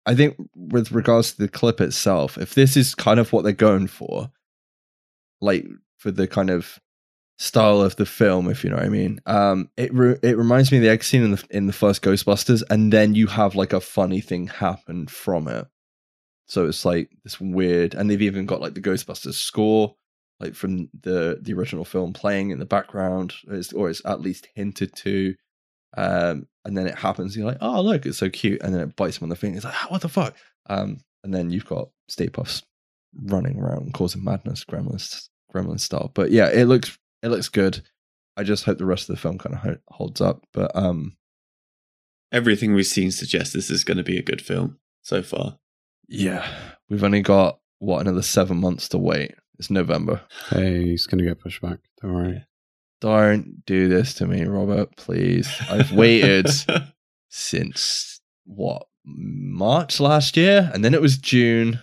I think with regards to the clip itself, if this is kind of what they're going for, like for the kind of style of the film, if you know what I mean, um, it re- it reminds me of the egg scene in the in the first Ghostbusters, and then you have like a funny thing happen from it. So it's like this weird, and they've even got like the Ghostbusters score like from the the original film playing in the background. Or it's, or it's at least hinted to. Um and then it happens you're like oh look it's so cute and then it bites him on the finger it's like "Ah, what the fuck? Um and then you've got Stay Puffs running around causing madness gremlins gremlin style but yeah it looks it looks good i just hope the rest of the film kind of holds up but um Everything we've seen suggests this is going to be a good film so far. yeah we've only got what another seven months to wait it's november Hey, he's going to get pushed back. Don't worry. don't do this to me robert please i've waited since what March last year, and then it was June,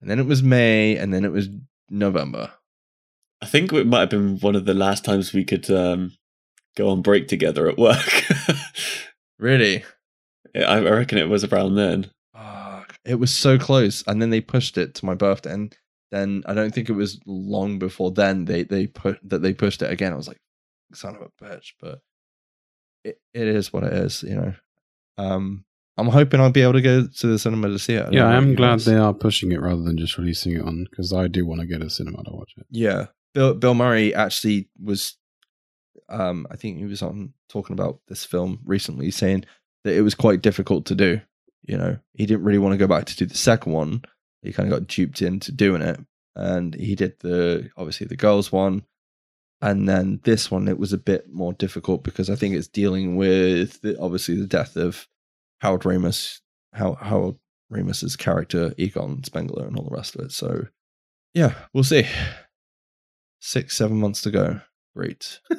and then it was May, and then it was November. I think it might have been one of the last times we could um, go on break together at work. Really? I I reckon it was around then. Fuck. It was so close, and then they pushed it to my birthday, and then I don't think it was long before then they they put that they pushed it again. I was like, son of a bitch, but it, it is what it is, you know. Um, I'm hoping I'll be able to go to the cinema to see it. don't Yeah, I am glad they are pushing it rather than just releasing it on because I do want to go to the cinema to watch it. Yeah. Bill Bill Murray actually was um I think he was on talking about this film recently saying that it was quite difficult to do. You know, he didn't really want to go back to do the second one. He kind of got duped into doing it. And he did the obviously the girls one. And then this one it was a bit more difficult because I think it's dealing with the, obviously the death of Howard Ramis, how Howard Ramis's character, Egon Spengler and all the rest of it. So yeah, we'll see. Six, seven months to go. Great.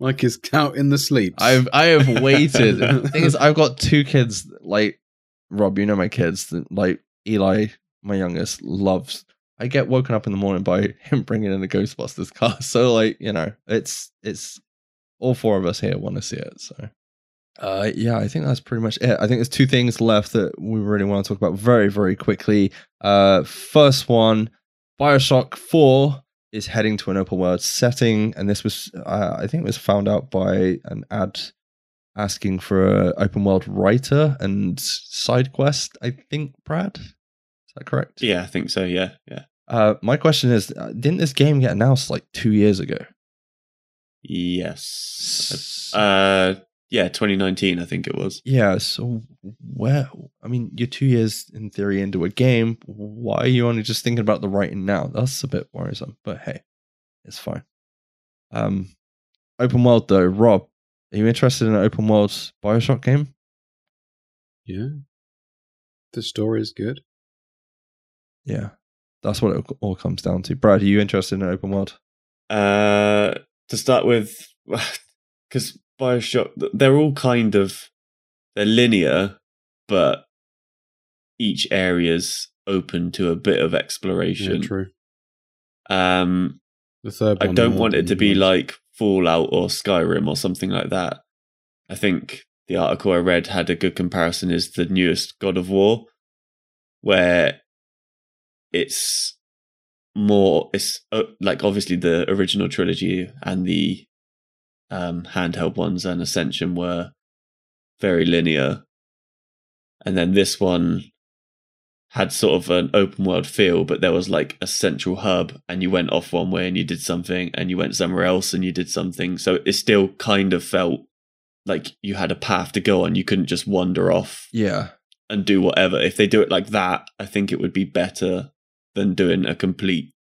Like is out in the sleeps. I've I have waited. the thing is, I've got two kids. Like Rob, you know my kids. Like Eli, my youngest, loves. I get woken up in the morning by him bringing in a Ghostbusters car. So like you know, it's it's all four of us here want to see it. So. Uh, yeah, I think that's pretty much it. I think there's two things left that we really want to talk about very, very quickly. Uh, first one, Bioshock 4 is heading to an open world setting, and this was, uh, I think, it was found out by an ad asking for an open world writer and side quest. I think, Brad, is that correct? Yeah, I think so. Yeah, yeah. Uh, my question is, uh, didn't this game get announced like two years ago? Yes. Uh, yeah, 2019, I think it was. Yeah, so where? I mean, you're two years in theory into a game. Why are you only just thinking about the writing now? That's a bit worrisome, but hey, it's fine. Um, open world though, Rob, are you interested in an open world Bioshock game? yeah. The story is good. Yeah, that's what it all comes down to. Brad, are you interested in an open world? Uh, to start with, because Bioshock, they're all kind of they're linear, but each area's open to a bit of Yeah, exploration. true. um, The third I don't want it to be yours. like Fallout or Skyrim or something like that. I think the article I read had a good comparison is the newest God of War, where it's more it's uh, like obviously the original trilogy and the um, handheld ones and Ascension were very linear, and then this one had sort of an open world feel, but there was like a central hub, and you went off one way and you did something, and you went somewhere else and you did something. So it still kind of felt like you had a path to go on. You couldn't just wander off Yeah, and do whatever. If they do it like that, I think it would be better than doing a complete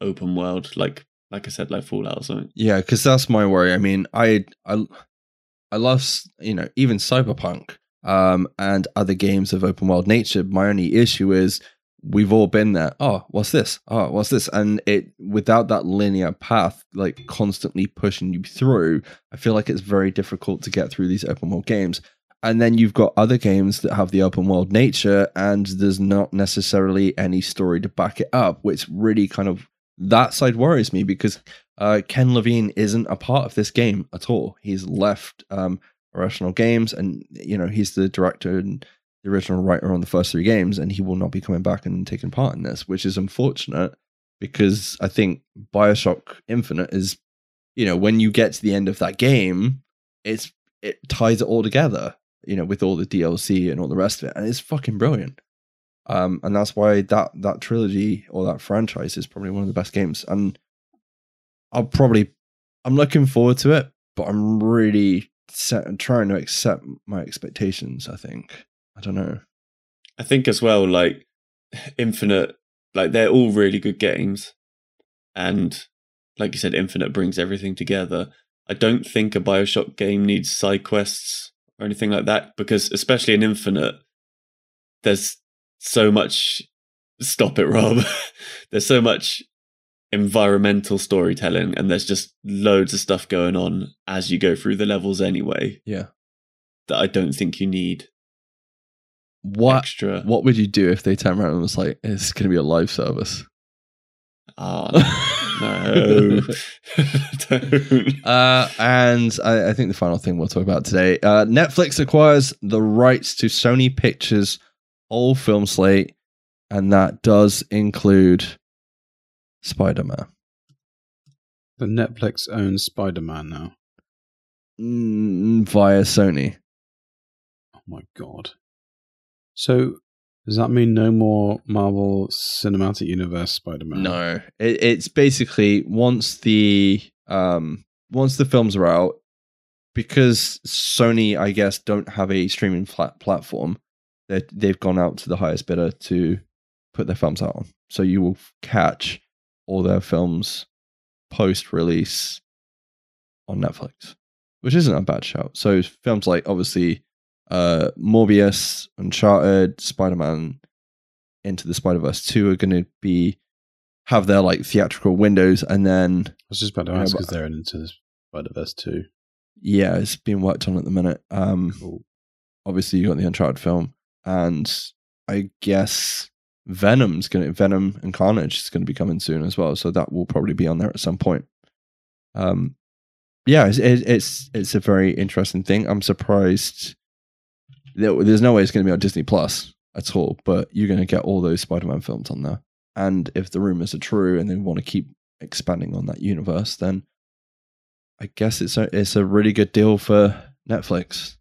open world, like like I said, like Fallout or something. yeah, because that's my worry. I mean, I I I love you know even Cyberpunk um and other games of open world nature. My only issue is we've all been there. Oh, what's this? Oh, what's this? And it without that linear path, like constantly pushing you through, I feel like it's very difficult to get through these open world games. And then you've got other games that have the open world nature, and there's not necessarily any story to back it up, which really kind of that side worries me because uh, Ken Levine isn't a part of this game at all. He's left um, Irrational Games, and you know he's the director and the original writer on the first three games, and he will not be coming back and taking part in this, which is unfortunate because I think Bioshock Infinite is, you know, when you get to the end of that game, it's it ties it all together, you know, with all the DLC and all the rest of it, and it's fucking brilliant. Um, and that's why that that trilogy or that franchise is probably one of the best games. And I'll probably I'm looking forward to it, but I'm really set, trying to accept my expectations. I think I don't know. I think as well, like Infinite, like they're all really good games, and like you said, Infinite brings everything together. I don't think a Bioshock game needs side quests or anything like that because, especially in Infinite, there's so much. Stop it, Rob. there's so much environmental storytelling, and there's just loads of stuff going on as you go through the levels anyway. Yeah. That I don't think you need What extra. what would you do if they turned around and was like, "It's going to be a live service"? Ah, no. Don't. Uh, and I, I think the final thing we'll talk about today uh, Netflix acquires the rights to Sony Pictures' whole film slate, and that does include Spider Man. The Netflix owns Spider Man now. Mm, via Sony. Oh my god. So does that mean no more Marvel Cinematic Universe Spider Man? No, it, it's basically once the um once the films are out, because Sony, I guess, don't have a streaming flat platform. They they've gone out to the highest bidder to put their films out on. So you will catch all their films post release on Netflix, which isn't a bad shout. So films like obviously uh Morbius, Uncharted, Spider Man, Into the Spider Verse two are going to be have their like theatrical windows, and then I was just about to ask but- because they're into the Spider Verse two. Yeah, it's being worked on at the minute. Um, Cool. obviously you got the Uncharted film, and I guess Venom's gonna Venom and Carnage is gonna be coming soon as well. So that will probably be on there at some point. Um, yeah, it's it's it's a very interesting thing. I'm surprised. There's no way it's gonna be on Disney Plus at all, but you're gonna get all those Spider-Man films on there. And if the rumors are true and they want to keep expanding on that universe, then I guess it's a it's a really good deal for Netflix.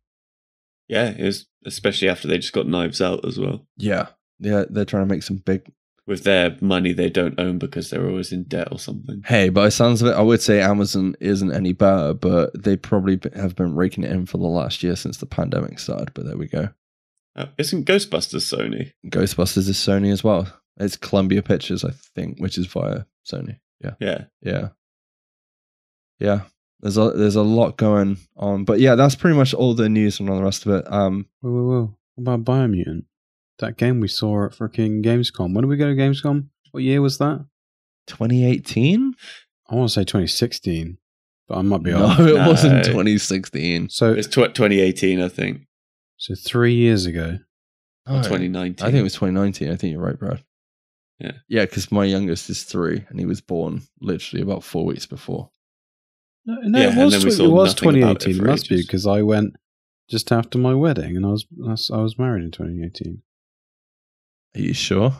Yeah, it was especially after they just got Knives Out as well. Yeah, yeah, they're trying to make some big. With their money they don't own because they're always in debt or something. Hey, by sounds of it, I would say Amazon isn't any better, but they probably have been raking it in for the last year since the pandemic started. But there we go. Uh, isn't Ghostbusters Sony? Ghostbusters is Sony as well. It's Columbia Pictures, I think, which is via Sony. Yeah, Yeah. yeah, yeah. There's a there's a lot going on, but yeah, that's pretty much all the news and all the rest of it. Um, Whoa, whoa, whoa! What about Biomutant? That game we saw at freaking Gamescom. When did we go to Gamescom? What year was that? 2018? I want to say 2016, but I might be No, off. it wasn't 2016. So, It's tw- 2018, I think. so three years ago. Or Alright. 2019. I think it was 2019. I think you're right, Brad. Yeah. Yeah, because my youngest is three and he was born literally about four weeks before. No, no Yeah, it was, tw- it was nothing about it 2018. It, for must be because I went just after my wedding, and I was I was- married in 2018. Are you sure?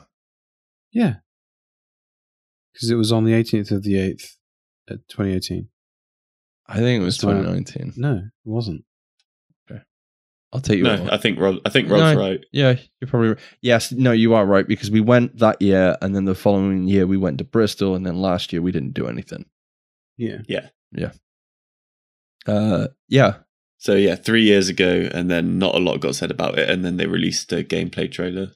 Yeah, because it was on the 18th of the 8th, at uh, 2018. I think it was 2019. No, it wasn't. Okay. I'll take you. No, on. I think Rob, I think Rob's No. right. yeah, you're probably right. Yes, no, you are right because we went that year and then the following year we went to Bristol and then last year we didn't do anything. Yeah, yeah, Uh, yeah, So yeah, three years ago, and then not a lot got said about it, and then they released a gameplay trailer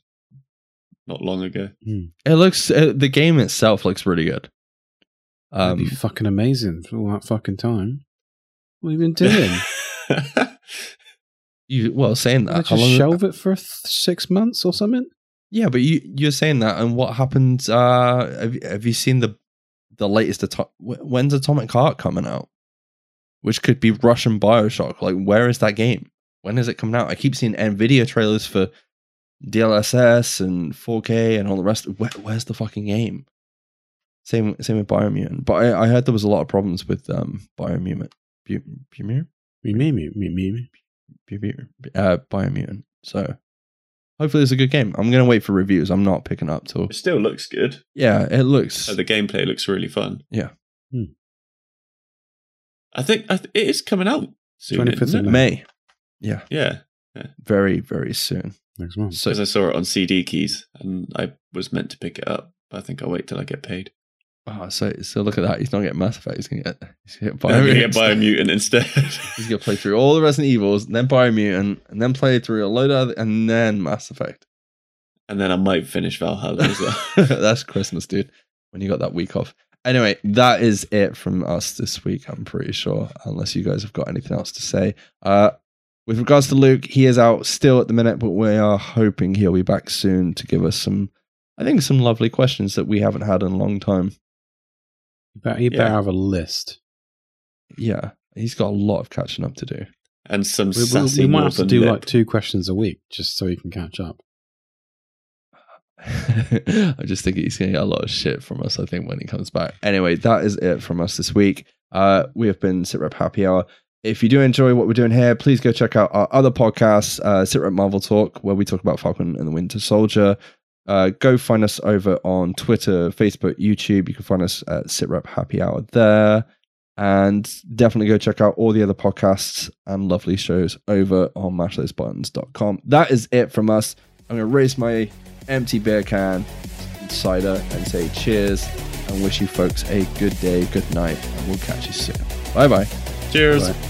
not long ago. it looks uh, the game itself looks really good. that'd Um, be fucking amazing for all that fucking time. What have you been doing? you well saying that they how just long- shelve it for th- six months or something? Yeah, but you you're saying that, and what happened? Uh, have have you seen the the latest? Ato- when's Atomic Heart coming out? Which could be Russian Bioshock. Like, where is that game? When is it coming out? I keep seeing Nvidia trailers for DLSS and 4K and all the rest. Where, where's the fucking game? Same same with Biomutant. But I, I heard there was a lot of problems with um Biomutant. Biomutant? Bu- Uh, Biomutant. So hopefully it's a good game. I'm gonna wait for reviews. I'm not picking up till it still looks good. yeah, it looks. Uh, the gameplay looks really fun. Yeah. Hmm. I think I th- it is coming out soon. 25th isn't of it? May. Yeah, Yeah, very very soon. Next month. So because I saw it on CD keys, and I was meant to pick it up, but I think I'll wait till I get paid. Oh, so so look at that. He's not getting Mass Effect. He's gonna get he's gonna get I'm gonna get Biomutant instead. He's gonna play through all the Resident Evils, and then Biomutant, and then play through a load of other, and then Mass Effect. and then I might finish Valhalla as well. That's Christmas, dude. When you got that week off. Anyway, that is it from us this week. I'm pretty sure, unless you guys have got anything else to say. Uh, with regards to Luke, he is out still at the minute, but we are hoping he'll be back soon to give us some, I think, some lovely questions that we haven't had in a long time. You better, you better Yeah. have a list. Yeah, he's got a lot of catching up to do. and some We, we, sassy we might have to do lip. like two questions a week just so he can catch up. I just think he's going to get a lot of shit from us, I think, when he comes back. Anyway, that is it from us this week. Uh, we have been SitRep Happy Hour. If you do enjoy what we're doing here, please go check out our other podcasts, uh, SitRep Marvel Talk, where we talk about Falcon and the Winter Soldier. Uh, go find us over on Twitter, Facebook, YouTube. You can find us at SitRep Happy Hour there. And definitely go check out all the other podcasts and lovely shows over on mashthosebuttons.com. That is it from us. I'm going to raise my empty beer can cider and say cheers and wish you folks a good day, good night, and we'll catch you soon. Bye bye. Cheers. Bye.